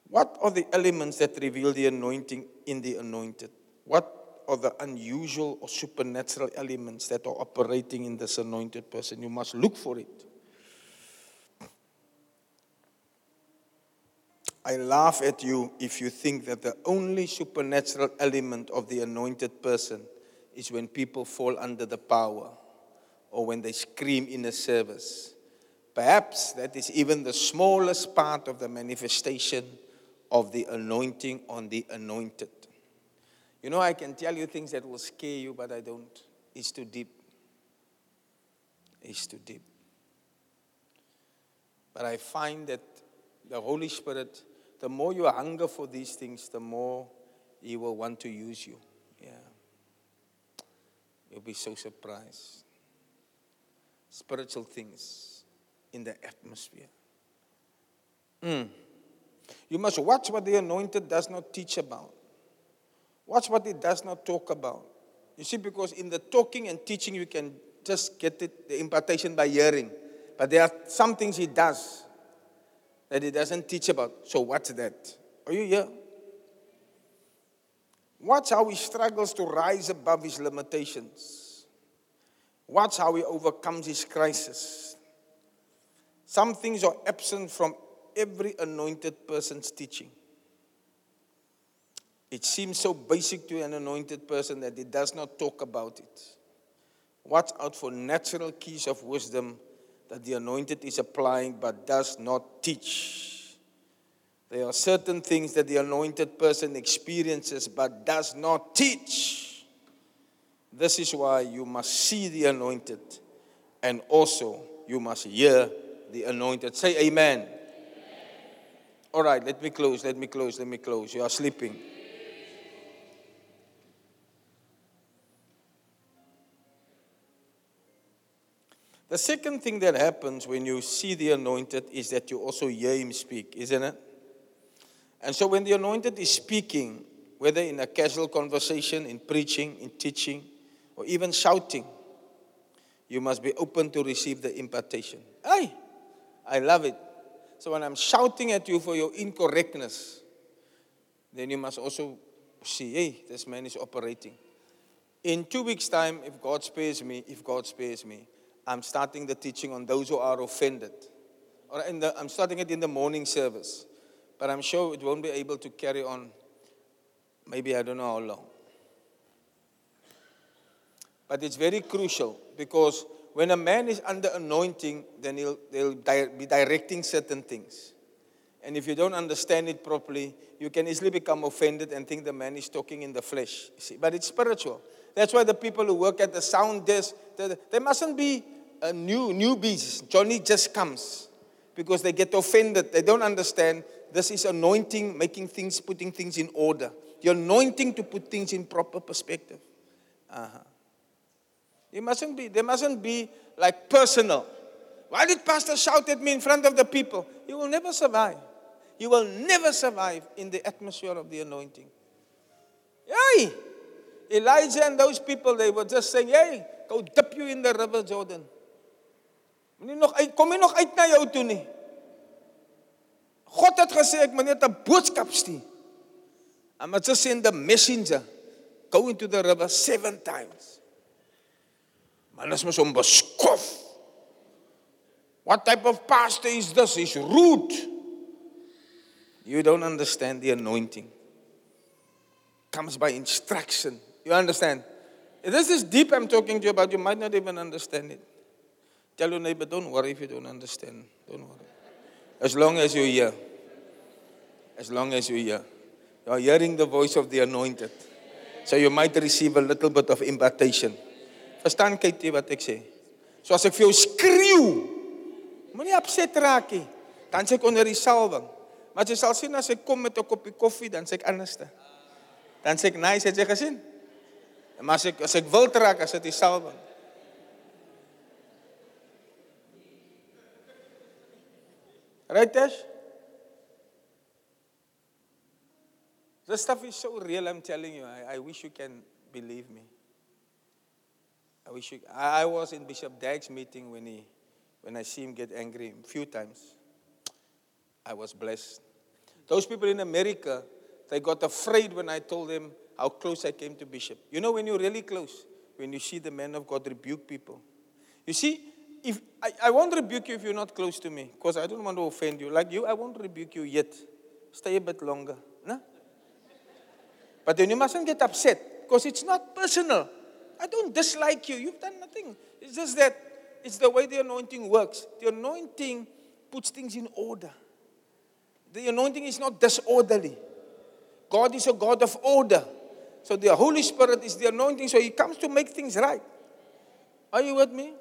What are the elements that reveal the anointing in the anointed? What the unusual or supernatural elements that are operating in this anointed person? You must look for it. I laugh at you if you think that the only supernatural element of the anointed person is when people fall under the power or when they scream in a service. Perhaps that is even the smallest part of the manifestation of the anointing on the anointed. You know, I can tell you things that will scare you, but I don't. It's too deep. It's too deep. But I find that the Holy Spirit the more you hunger for these things, the more He will want to use you. Yeah. You'll be so surprised. Spiritual things in the atmosphere. Mm. You must watch what the anointed does not teach about. Watch what he does not talk about. You see, because in the talking and teaching, you can just get it, the impartation by hearing. But there are some things he does that he doesn't teach about. So, what's that? Are you here? Watch how he struggles to rise above his limitations. Watch how he overcomes his crisis. Some things are absent from every anointed person's teaching. It seems so basic to an anointed person that he does not talk about it. Watch out for natural keys of wisdom that the anointed is applying but does not teach. There are certain things that the anointed person experiences but does not teach. This is why you must see the anointed and also you must hear the anointed. Say amen. amen. All right, let me close, let me close, let me close. You are sleeping. The second thing that happens when you see the anointed is that you also hear him speak, isn't it? And so when the anointed is speaking, whether in a casual conversation, in preaching, in teaching, or even shouting, you must be open to receive the impartation. Hey, I love it. So when I'm shouting at you for your incorrectness, then you must also see, hey, this man is operating. In two weeks' time, if God spares me, if God spares me, I'm starting the teaching on those who are offended. Or the, I'm starting it in the morning service. But I'm sure it won't be able to carry on maybe I don't know how long. But it's very crucial because when a man is under anointing, then he'll, they'll di- be directing certain things. And if you don't understand it properly, you can easily become offended and think the man is talking in the flesh. See? But it's spiritual. That's why the people who work at the sound desk, they, they mustn't be new newbies. Johnny just comes because they get offended. They don't understand this is anointing, making things, putting things in order. The anointing to put things in proper perspective. Uh-huh. You mustn't be, they mustn't be like personal. Why did pastor shout at me in front of the people? You will never survive. You will never survive in the atmosphere of the anointing. Hey, Elijah and those people, they were just saying, hey, go dip you in the river Jordan. Kom nie nog uit na jou toe nie. God het gesê ek moet net 'n boodskap stuur. I must just send the messenger go into the river seven times. Man is mos om beskof. What type of pastor is this? He's rude. You don't understand the anointing. Comes by instruction. You understand? This is deep I'm talking to you about. You might not even understand it. Tell your neighbor, don't worry if you don't understand. Don't worry. As long as you're here. As long as you're here. You are hearing the voice of the anointed. So you might receive a little bit of impartation. Verstaan kyk jy wat ek sê? So as ek vir jou skreeu, moenie upset raak nie. Dan sê ek onder die salwing. Maar jy sal sien as ek kom met 'n koppie koffie, dan sê ek anderste. Dan sê ek, "Nice, het jy gesien?" Maar as ek as ek wil trek, as dit? This stuff is so real, I'm telling you. I, I wish you can believe me. I wish you. I, I was in Bishop Dag's meeting when he, when I see him get angry a few times. I was blessed. Those people in America, they got afraid when I told them how close I came to Bishop. You know, when you're really close, when you see the man of God rebuke people. You see, if I, I won't rebuke you if you're not close to me, because I don't want to offend you. Like you, I won't rebuke you yet. Stay a bit longer. No? But then you mustn't get upset, because it's not personal. I don't dislike you. You've done nothing. It's just that it's the way the anointing works. The anointing puts things in order. The anointing is not disorderly. God is a God of order. So the Holy Spirit is the anointing, so He comes to make things right. Are you with me?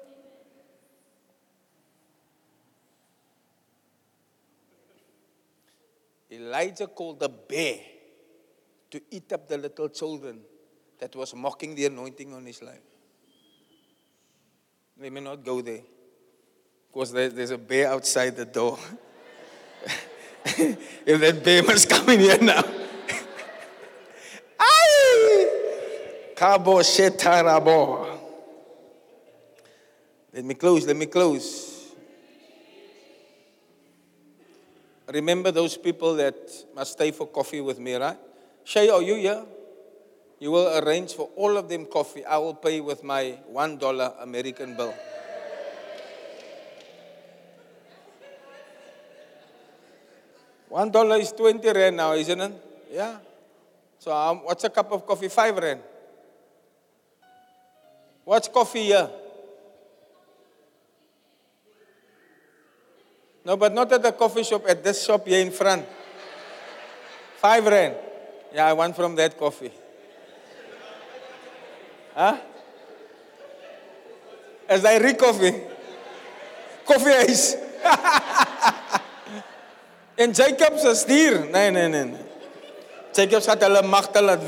Elijah called the bear to eat up the little children that was mocking the anointing on his life. Let me not go there. Because there's a bear outside the door. if that bear must come in here now. Kabo shetarabo. Let me close, let me close. Remember those people that must stay for coffee with me, right? Shay, are you here? You will arrange for all of them coffee. I will pay with my $1 American bill. One dollar is 20 rand now, isn't it? Yeah. So um, what's a cup of coffee? Five rand. What's coffee here? No, but not at the coffee shop, at this shop here in front. Five rand. Yeah, I want from that coffee. Huh? As I read coffee. Coffee ice. en Jacob se stuur. Nee, nee, nee, nee. Jacob gaat hulle magte laat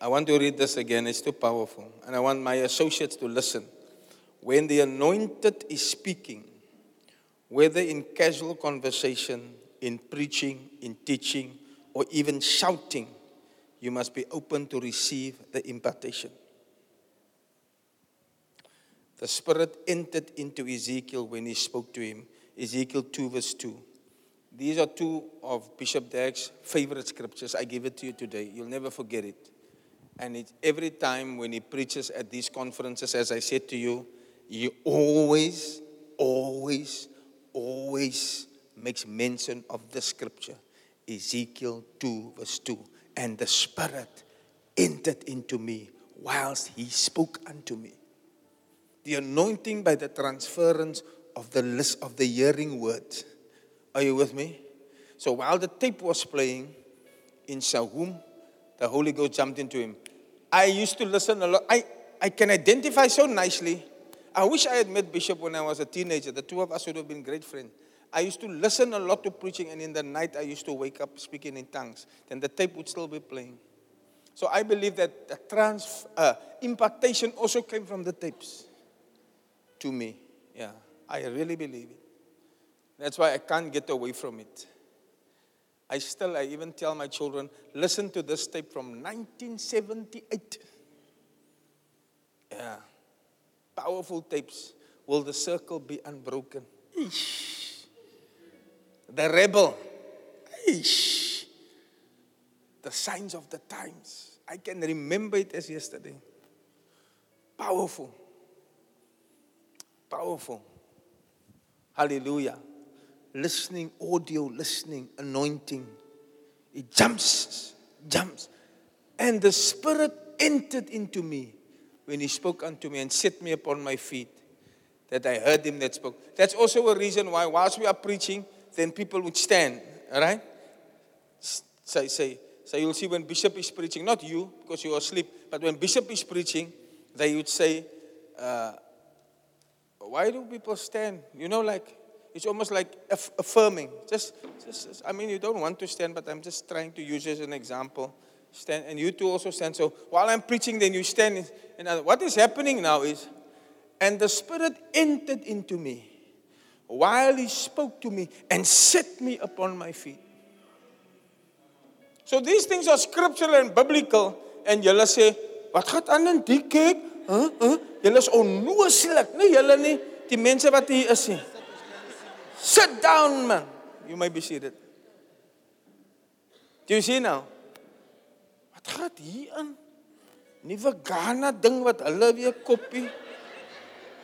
I want to read this again. It's too powerful. And I want my associates to listen. When the anointed is speaking, whether in casual conversation, in preaching, in teaching, or even shouting, you must be open to receive the impartation. The Spirit entered into Ezekiel when he spoke to him. Ezekiel 2, verse 2. These are two of Bishop Dag's favorite scriptures. I give it to you today. You'll never forget it. And every time when he preaches at these conferences, as I said to you, he always, always, always makes mention of this scripture Ezekiel 2, verse 2. And the Spirit entered into me whilst he spoke unto me. The anointing by the transference of the list of the hearing word. Are you with me? So while the tape was playing in Sahum, the Holy Ghost jumped into him. I used to listen a lot. I, I can identify so nicely. I wish I had met Bishop when I was a teenager. The two of us would have been great friends. I used to listen a lot to preaching, and in the night I used to wake up speaking in tongues. Then the tape would still be playing. So I believe that the trans, uh, impartation also came from the tapes to me. Yeah, I really believe it. That's why I can't get away from it. I still, I even tell my children, listen to this tape from 1978. Yeah. Powerful tapes. Will the circle be unbroken? Eesh. The rebel. Eesh. The signs of the times. I can remember it as yesterday. Powerful. Powerful. Hallelujah listening, audio listening, anointing. It jumps, jumps. And the Spirit entered into me when He spoke unto me and set me upon my feet, that I heard Him that spoke. That's also a reason why, whilst we are preaching, then people would stand, all right? Say, say, so you'll see when Bishop is preaching, not you, because you're asleep, but when Bishop is preaching, they would say, uh, Why do people stand? You know, like, it's almost like aff- affirming. Just, just, just, I mean, you don't want to stand, but I'm just trying to use as an example. Stand, and you two also stand. So while I'm preaching, then you stand. And what is happening now is, and the Spirit entered into me while He spoke to me and set me upon my feet. So these things are scriptural and biblical. And julle sê, wat gaan aan in die? Huh? Huh? Julle is onnooslik, nie julle nie, die mense wat hier is nie. Sit down, man. You may be seated. Do you see now? Wat gaan hier aan? Nuwe Ghana ding wat hulle weer kopie.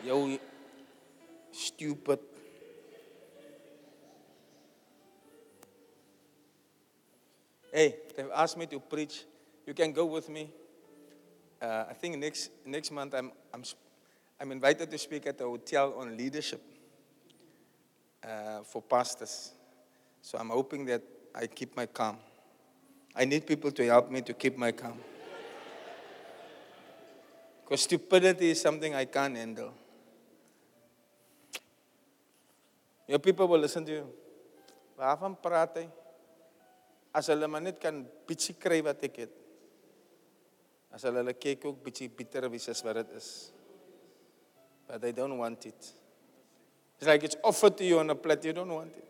Jou stupid. Hey, they've asked me to preach. You can go with me. Uh, I think next next month I'm I'm I'm invited to speak at a hotel on leadership uh, for pastors. So I'm hoping that I keep my calm. I need people to help me to keep my calm. Because stupidity is something I can't handle. Your people will listen to you. Waarvan praat hy? As hulle maar net kan bietjie kry wat ek het. As hulle hulle kyk ook bietjie bitter wie is wat dit is. But they don't want it. It's like it's offered to you on a plate, you don't want it.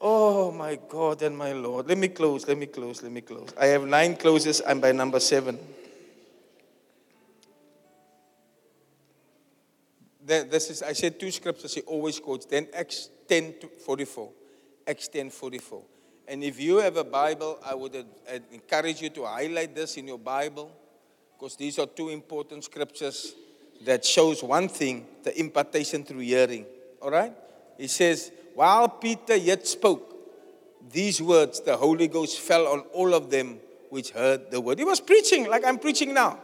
Oh my God and my Lord. Let me close, let me close, let me close. I have nine closes, I'm by number seven. This is, I said two scriptures he always quotes. Then Acts 10 to 44. Acts 10 44. And if you have a Bible, I would encourage you to highlight this in your Bible because these are two important scriptures that shows one thing the impartation through hearing. All right? He says, While Peter yet spoke these words, the Holy Ghost fell on all of them which heard the word. He was preaching like I'm preaching now.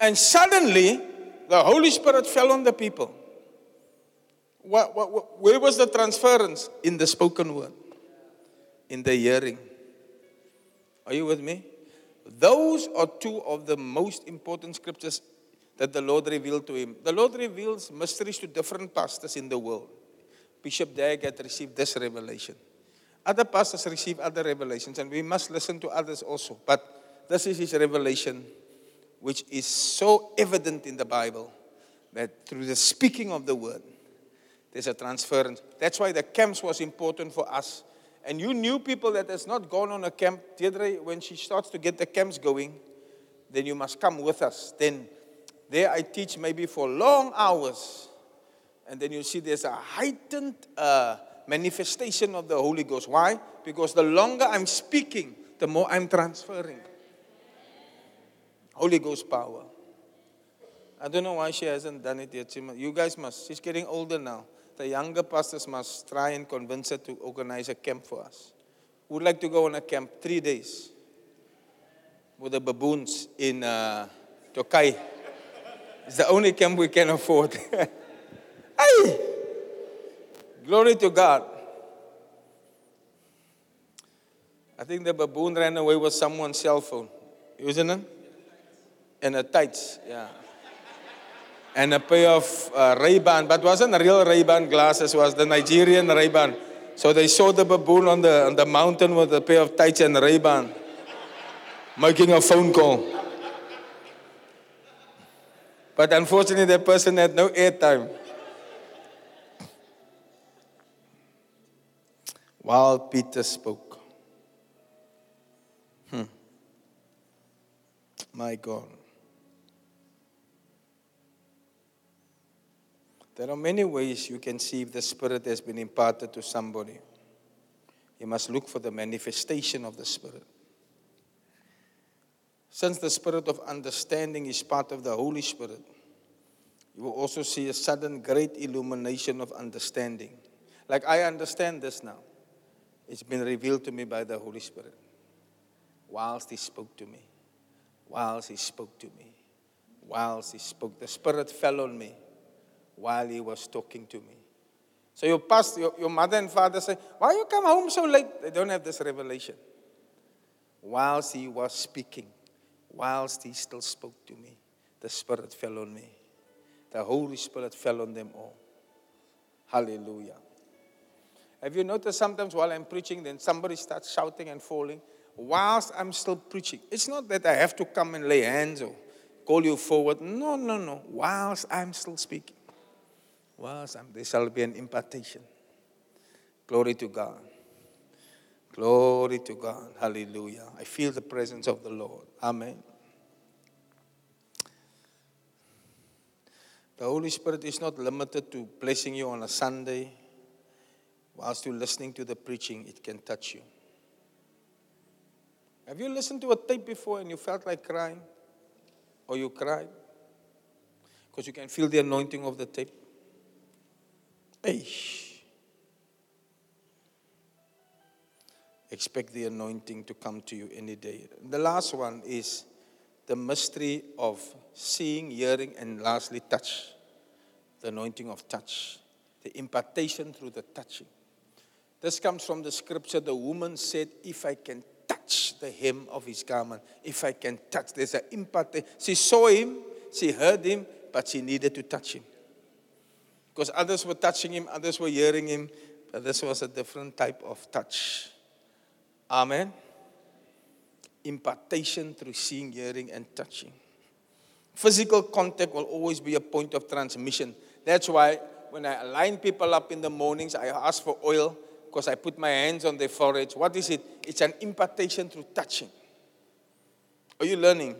And suddenly, the Holy Spirit fell on the people. What, what, what, where was the transference? In the spoken word, in the hearing. Are you with me? Those are two of the most important scriptures that the Lord revealed to him. The Lord reveals mysteries to different pastors in the world. Bishop Dag had received this revelation. Other pastors receive other revelations, and we must listen to others also. But this is his revelation, which is so evident in the Bible that through the speaking of the word, there's a transference. That's why the camps was important for us. And you knew people that has not gone on a camp. Deirdre, when she starts to get the camps going, then you must come with us. Then there I teach maybe for long hours. And then you see there's a heightened uh, manifestation of the Holy Ghost. Why? Because the longer I'm speaking, the more I'm transferring. Holy Ghost power. I don't know why she hasn't done it yet. You guys must. She's getting older now. The younger pastors must try and convince her to organize a camp for us. We would like to go on a camp three days with the baboons in uh, Tokai. It's the only camp we can afford. hey! Glory to God. I think the baboon ran away with someone's cell phone. Isn't it? And a tights, yeah. And a pair of uh, Ray-Ban, but wasn't a real Ray-Ban glasses, was the Nigerian Ray-Ban. So they saw the baboon on the, on the mountain with a pair of tights and Ray-Ban, making a phone call. But unfortunately, the person had no airtime. While Peter spoke. Hmm. My God. There are many ways you can see if the Spirit has been imparted to somebody. You must look for the manifestation of the Spirit. Since the Spirit of understanding is part of the Holy Spirit, you will also see a sudden great illumination of understanding. Like I understand this now. It's been revealed to me by the Holy Spirit. Whilst He spoke to me, whilst He spoke to me, whilst He spoke, the Spirit fell on me while he was talking to me. So your past, your, your mother and father say, Why you come home so late? They don't have this revelation. Whilst he was speaking, whilst he still spoke to me, the Spirit fell on me. The Holy Spirit fell on them all. Hallelujah. Have you noticed sometimes while I'm preaching, then somebody starts shouting and falling whilst I'm still preaching? It's not that I have to come and lay hands or call you forward. No, no, no. Whilst I'm still speaking was, there shall be an impartation. Glory to God. Glory to God. Hallelujah. I feel the presence of the Lord. Amen. The Holy Spirit is not limited to blessing you on a Sunday. Whilst you're listening to the preaching, it can touch you. Have you listened to a tape before and you felt like crying? Or you cried? Because you can feel the anointing of the tape. Eish. Expect the anointing to come to you any day. The last one is the mystery of seeing, hearing, and lastly, touch. The anointing of touch. The impartation through the touching. This comes from the scripture. The woman said, If I can touch the hem of his garment, if I can touch, there's an impartation. She saw him, she heard him, but she needed to touch him. Because others were touching him, others were hearing him, but this was a different type of touch. Amen. Impartation through seeing, hearing, and touching. Physical contact will always be a point of transmission. That's why when I line people up in the mornings, I ask for oil because I put my hands on their forehead. What is it? It's an impartation through touching. Are you learning?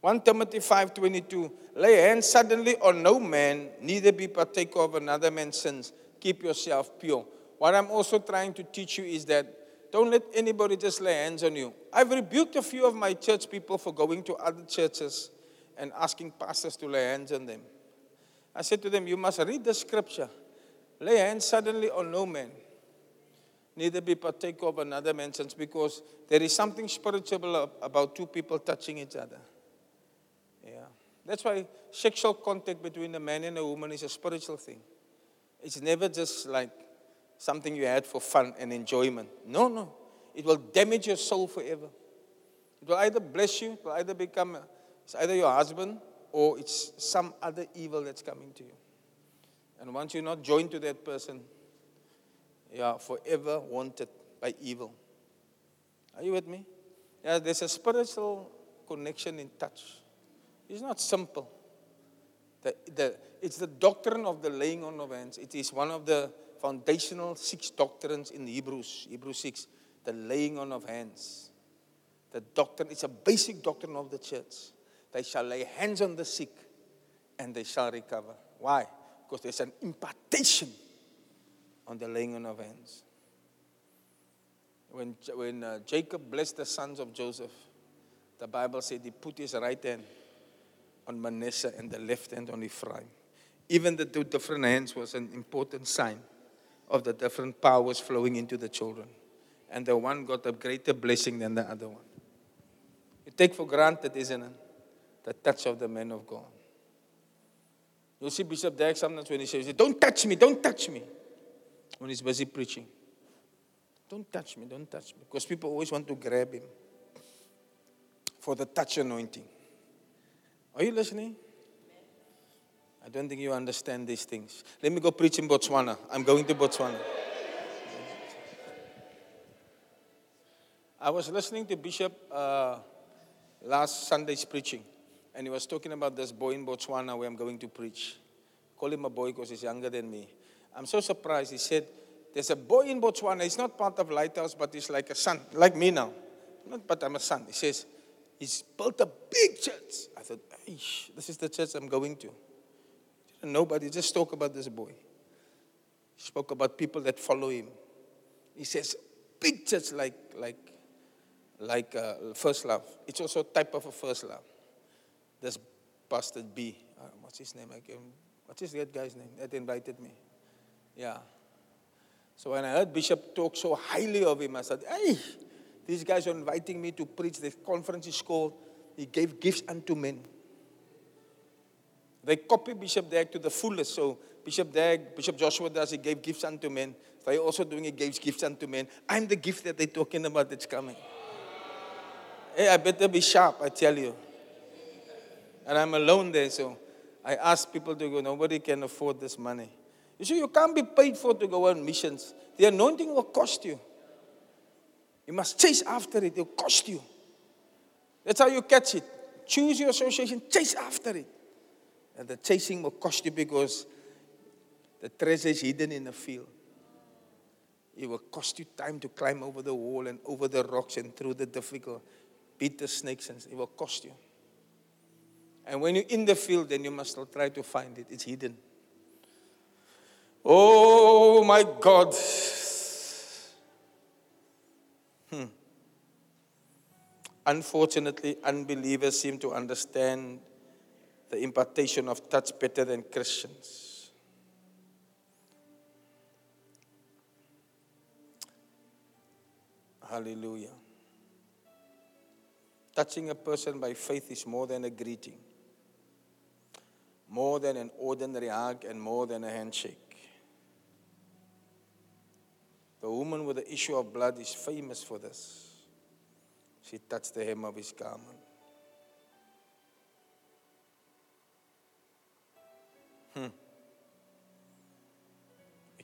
1 Timothy 5:22 Lay hands suddenly on no man, neither be partaker of another man's sins. Keep yourself pure. What I'm also trying to teach you is that don't let anybody just lay hands on you. I've rebuked a few of my church people for going to other churches and asking pastors to lay hands on them. I said to them, You must read the scripture. Lay hands suddenly on no man, neither be partaker of another man's sins, because there is something spiritual about two people touching each other. That's why sexual contact between a man and a woman is a spiritual thing. It's never just like something you had for fun and enjoyment. No, no. It will damage your soul forever. It will either bless you, it will either become, it's either your husband or it's some other evil that's coming to you. And once you're not joined to that person, you are forever wanted by evil. Are you with me? Yeah, there's a spiritual connection in touch. It's not simple. The, the, it's the doctrine of the laying on of hands. It is one of the foundational six doctrines in Hebrews, Hebrews 6, the laying on of hands. The doctrine, it's a basic doctrine of the church. They shall lay hands on the sick and they shall recover. Why? Because there's an impartation on the laying on of hands. When, when uh, Jacob blessed the sons of Joseph, The Bible said he put his right hand on Manasseh and the left hand on Ephraim. Even the two different hands was an important sign of the different powers flowing into the children. And the one got a greater blessing than the other one. You take for granted, isn't it? The touch of the man of God. You'll see Bishop Derek sometimes when he says, Don't touch me, don't touch me. When he's busy preaching. Don't touch me, don't touch me. Because people always want to grab him for the touch anointing. Are you listening? I don't think you understand these things. Let me go preach in Botswana. I'm going to Botswana. I was listening to Bishop uh, last Sunday's preaching, and he was talking about this boy in Botswana where I'm going to preach. Call him a boy because he's younger than me. I'm so surprised. He said, There's a boy in Botswana. He's not part of Lighthouse, but he's like a son, like me now. Not, but I'm a son. He says, He's built a big church. I thought, this is the church I'm going to. Nobody just talk about this boy. He spoke about people that follow him. He says, big church like like like uh, first love. It's also a type of a first love. This Pastor B. Uh, what's his name again? What's his that guy's name that invited me? Yeah. So when I heard Bishop talk so highly of him, I said, hey, these guys are inviting me to preach. The conference is called, He Gave Gifts Unto Men. They copy Bishop Dag to the fullest. So Bishop Dag, Bishop Joshua does, he gave gifts unto men. They also doing he gave gifts unto men. I'm the gift that they're talking about that's coming. Hey, I better be sharp, I tell you. And I'm alone there, so I ask people to go. Nobody can afford this money. You see, you can't be paid for to go on missions. The anointing will cost you. You must chase after it, it'll cost you. That's how you catch it. Choose your association, chase after it. And the chasing will cost you because the treasure is hidden in the field. It will cost you time to climb over the wall and over the rocks and through the difficult, beat the snakes, and it will cost you. And when you're in the field, then you must try to find it. It's hidden. Oh my God. Hmm. Unfortunately, unbelievers seem to understand the impartation of touch better than Christians. Hallelujah. Touching a person by faith is more than a greeting, more than an ordinary hug, and more than a handshake. The woman with the issue of blood is famous for this. She touched the hem of his garment.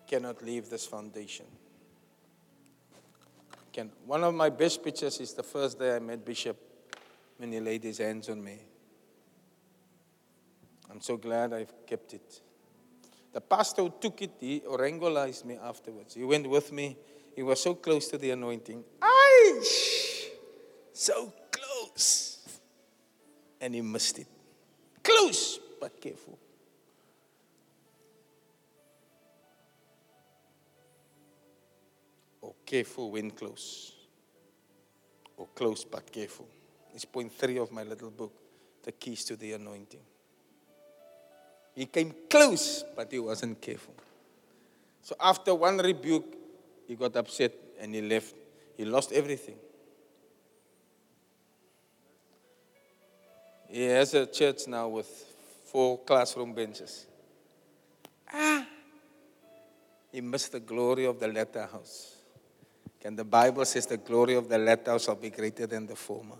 Cannot leave this foundation. Can. One of my best pictures is the first day I met Bishop when he laid his hands on me. I'm so glad I've kept it. The pastor who took it, he orangolized me afterwards. He went with me. He was so close to the anointing. Aish! So close. And he missed it. Close, but careful. Careful when close, or close but careful. It's point three of my little book, The Keys to the Anointing. He came close, but he wasn't careful. So after one rebuke, he got upset and he left. He lost everything. He has a church now with four classroom benches. Ah, he missed the glory of the latter house. And the Bible says the glory of the latter shall be greater than the former.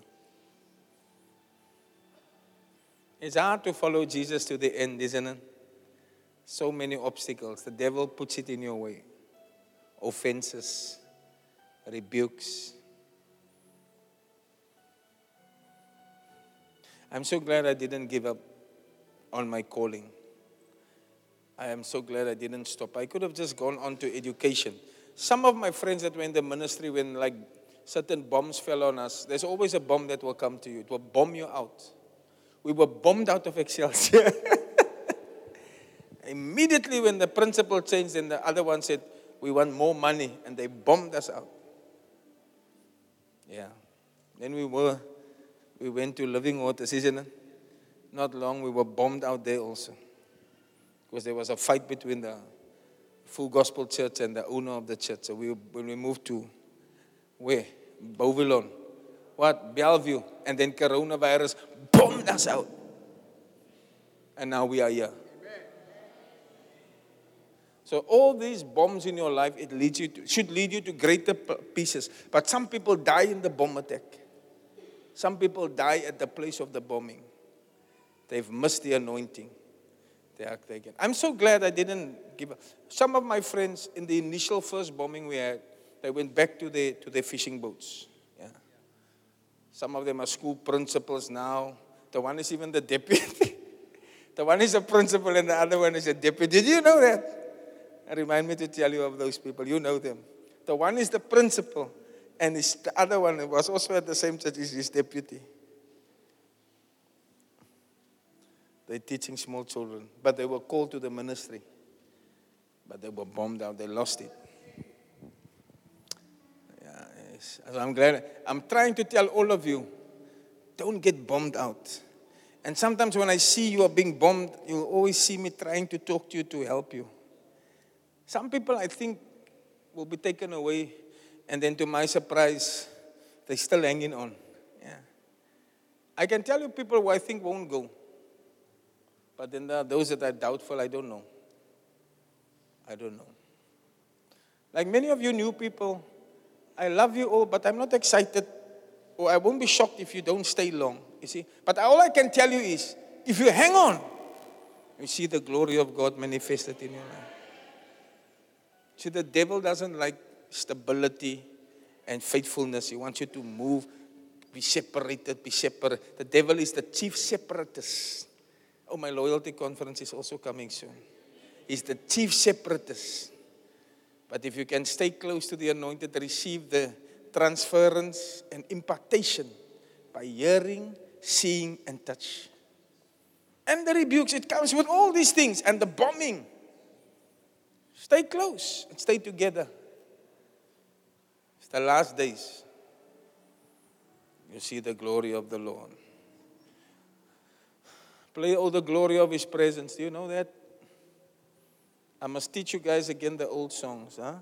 It's hard to follow Jesus to the end, isn't it? So many obstacles. The devil puts it in your way offenses, rebukes. I'm so glad I didn't give up on my calling. I am so glad I didn't stop. I could have just gone on to education. Some of my friends that were in the ministry, when like certain bombs fell on us, there's always a bomb that will come to you. It will bomb you out. We were bombed out of Excelsior. Immediately when the principal changed, and the other one said, We want more money, and they bombed us out. Yeah. Then we were we went to Living Waters, isn't it? Not long, we were bombed out there also. Because there was a fight between the Full Gospel Church and the owner of the church. So we, when we moved to where? Bovilon. What? Bellevue. And then coronavirus bombed us out. And now we are here. So all these bombs in your life, it leads you to, should lead you to greater pieces. But some people die in the bomb attack. Some people die at the place of the bombing. They've missed the anointing. They are. I'm so glad I didn't give up. Some of my friends in the initial first bombing we had, they went back to their, to their fishing boats. Yeah. Some of them are school principals now. The one is even the deputy. the one is a principal and the other one is a deputy. Did you know that? Remind me to tell you of those people. You know them. The one is the principal, and the other one was also at the same church, is his deputy. They're teaching small children, but they were called to the ministry. But they were bombed out, they lost it. Yeah, yes. I'm glad. I'm trying to tell all of you don't get bombed out. And sometimes when I see you are being bombed, you'll always see me trying to talk to you to help you. Some people, I think, will be taken away, and then to my surprise, they're still hanging on. Yeah. I can tell you people who I think won't go. But then there are those that are doubtful, I don't know. I don't know. Like many of you new people, I love you all, but I'm not excited, or I won't be shocked if you don't stay long. You see? But all I can tell you is if you hang on, you see the glory of God manifested in your life. See, the devil doesn't like stability and faithfulness. He wants you to move, be separated, be separate. The devil is the chief separatist. Oh, my loyalty conference is also coming soon. He's the chief separatist. But if you can stay close to the anointed, receive the transference and impartation by hearing, seeing, and touch. And the rebukes, it comes with all these things and the bombing. Stay close and stay together. It's the last days. You see the glory of the Lord. Play all the glory of His presence. Do you know that? I must teach you guys again the old songs. Huh?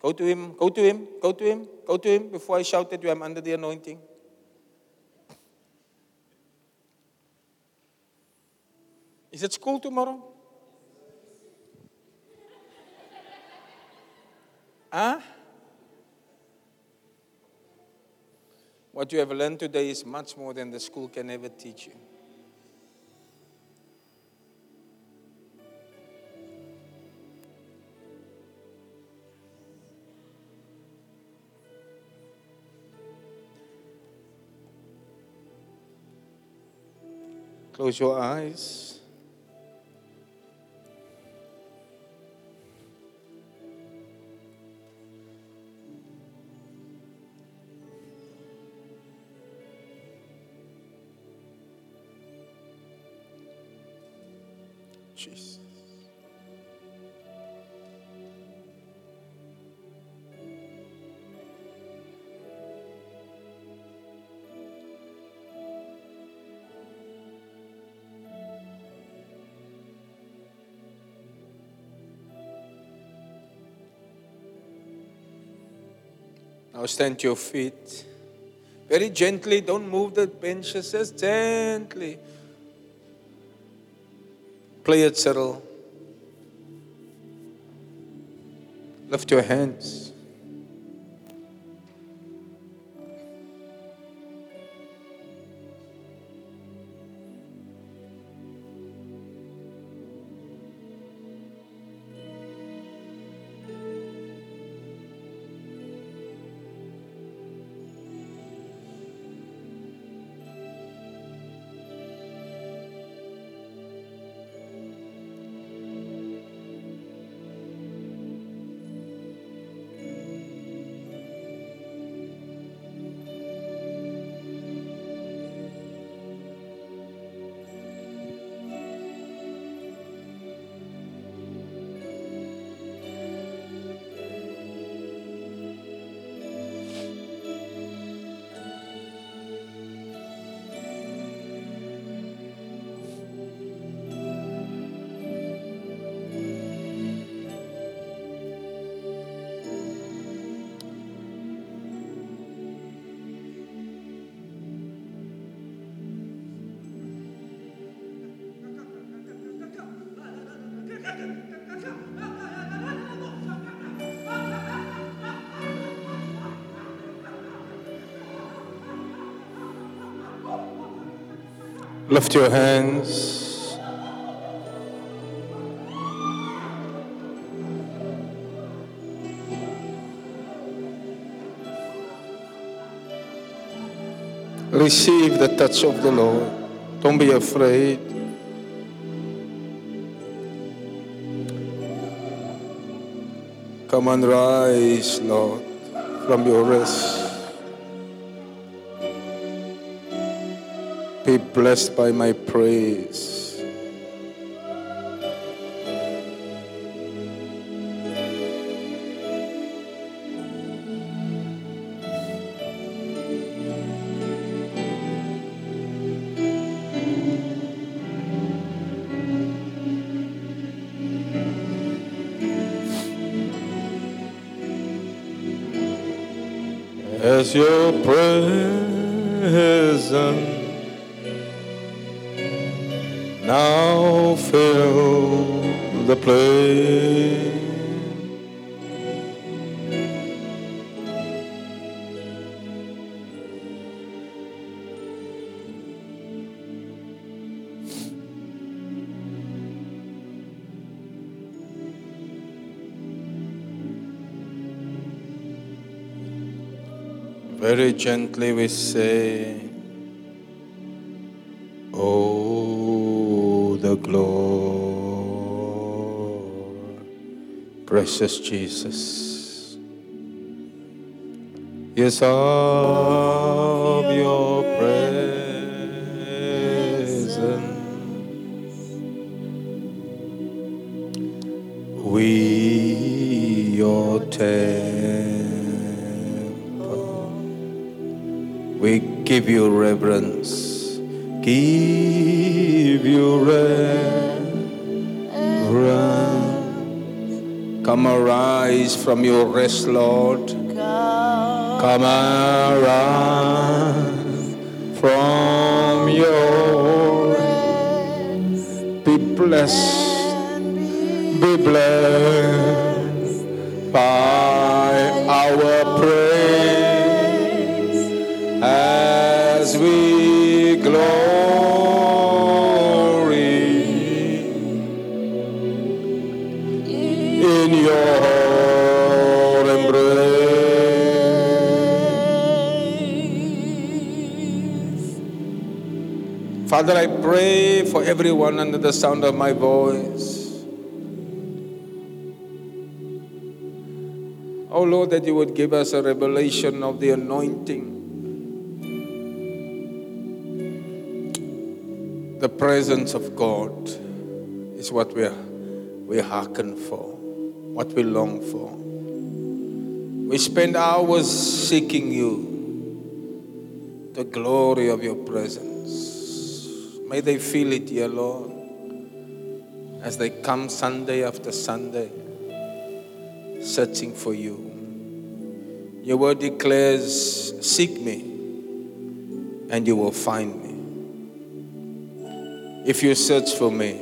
Go to Him, go to Him, go to Him, go to Him before I shout at you, I'm under the anointing. Is it school tomorrow? Huh? What you have learned today is much more than the school can ever teach you. Close your eyes. Jesus. Now stand to your feet. Very gently, don't move the benches, just gently. Play it, Cyril. Lift your hands. Lift your hands. Receive the touch of the Lord. Don't be afraid. Come and rise, Lord, from your rest. Be blessed by my praise. As your presence now fill the place. Very gently we say, precious Jesus. Yes, of your presence, we your temple. We give you reverence, Come arise from your rest, Lord. Come arise from your rest. Be blessed, be blessed by Father, I pray for everyone under the sound of my voice. Oh Lord, that you would give us a revelation of the anointing. The presence of God is what we we hearken for, what we long for. We spend hours seeking you, the glory of your presence. May they feel it here, Lord, as they come Sunday after Sunday, searching for you. Your word declares, Seek me, and you will find me. If you search for me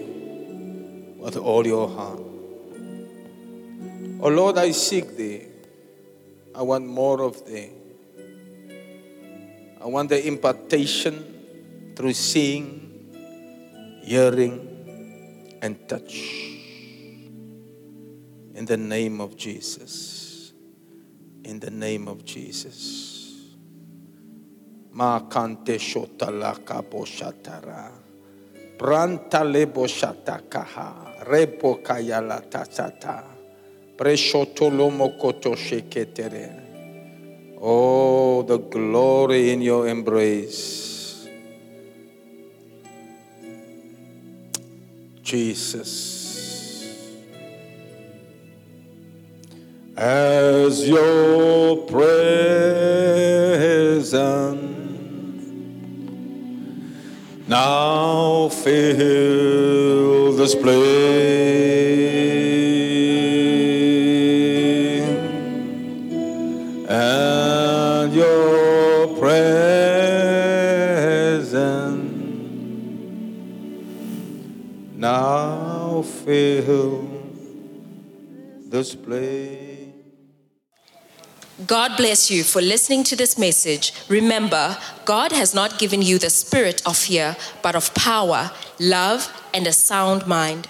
with all your heart. Oh Lord, I seek thee. I want more of thee. I want the impartation through seeing, hearing, and touch. In the name of Jesus. In the name of Jesus. Ma kante shotalaka boshatara. Branta lebo shatakaha. Repo kayala tasata. Preshotolomo koto sheketere. Oh, the glory in your embrace. Jesus. As your presence now fill this place, God bless you for listening to this message. Remember, God has not given you the spirit of fear, but of power, love, and a sound mind.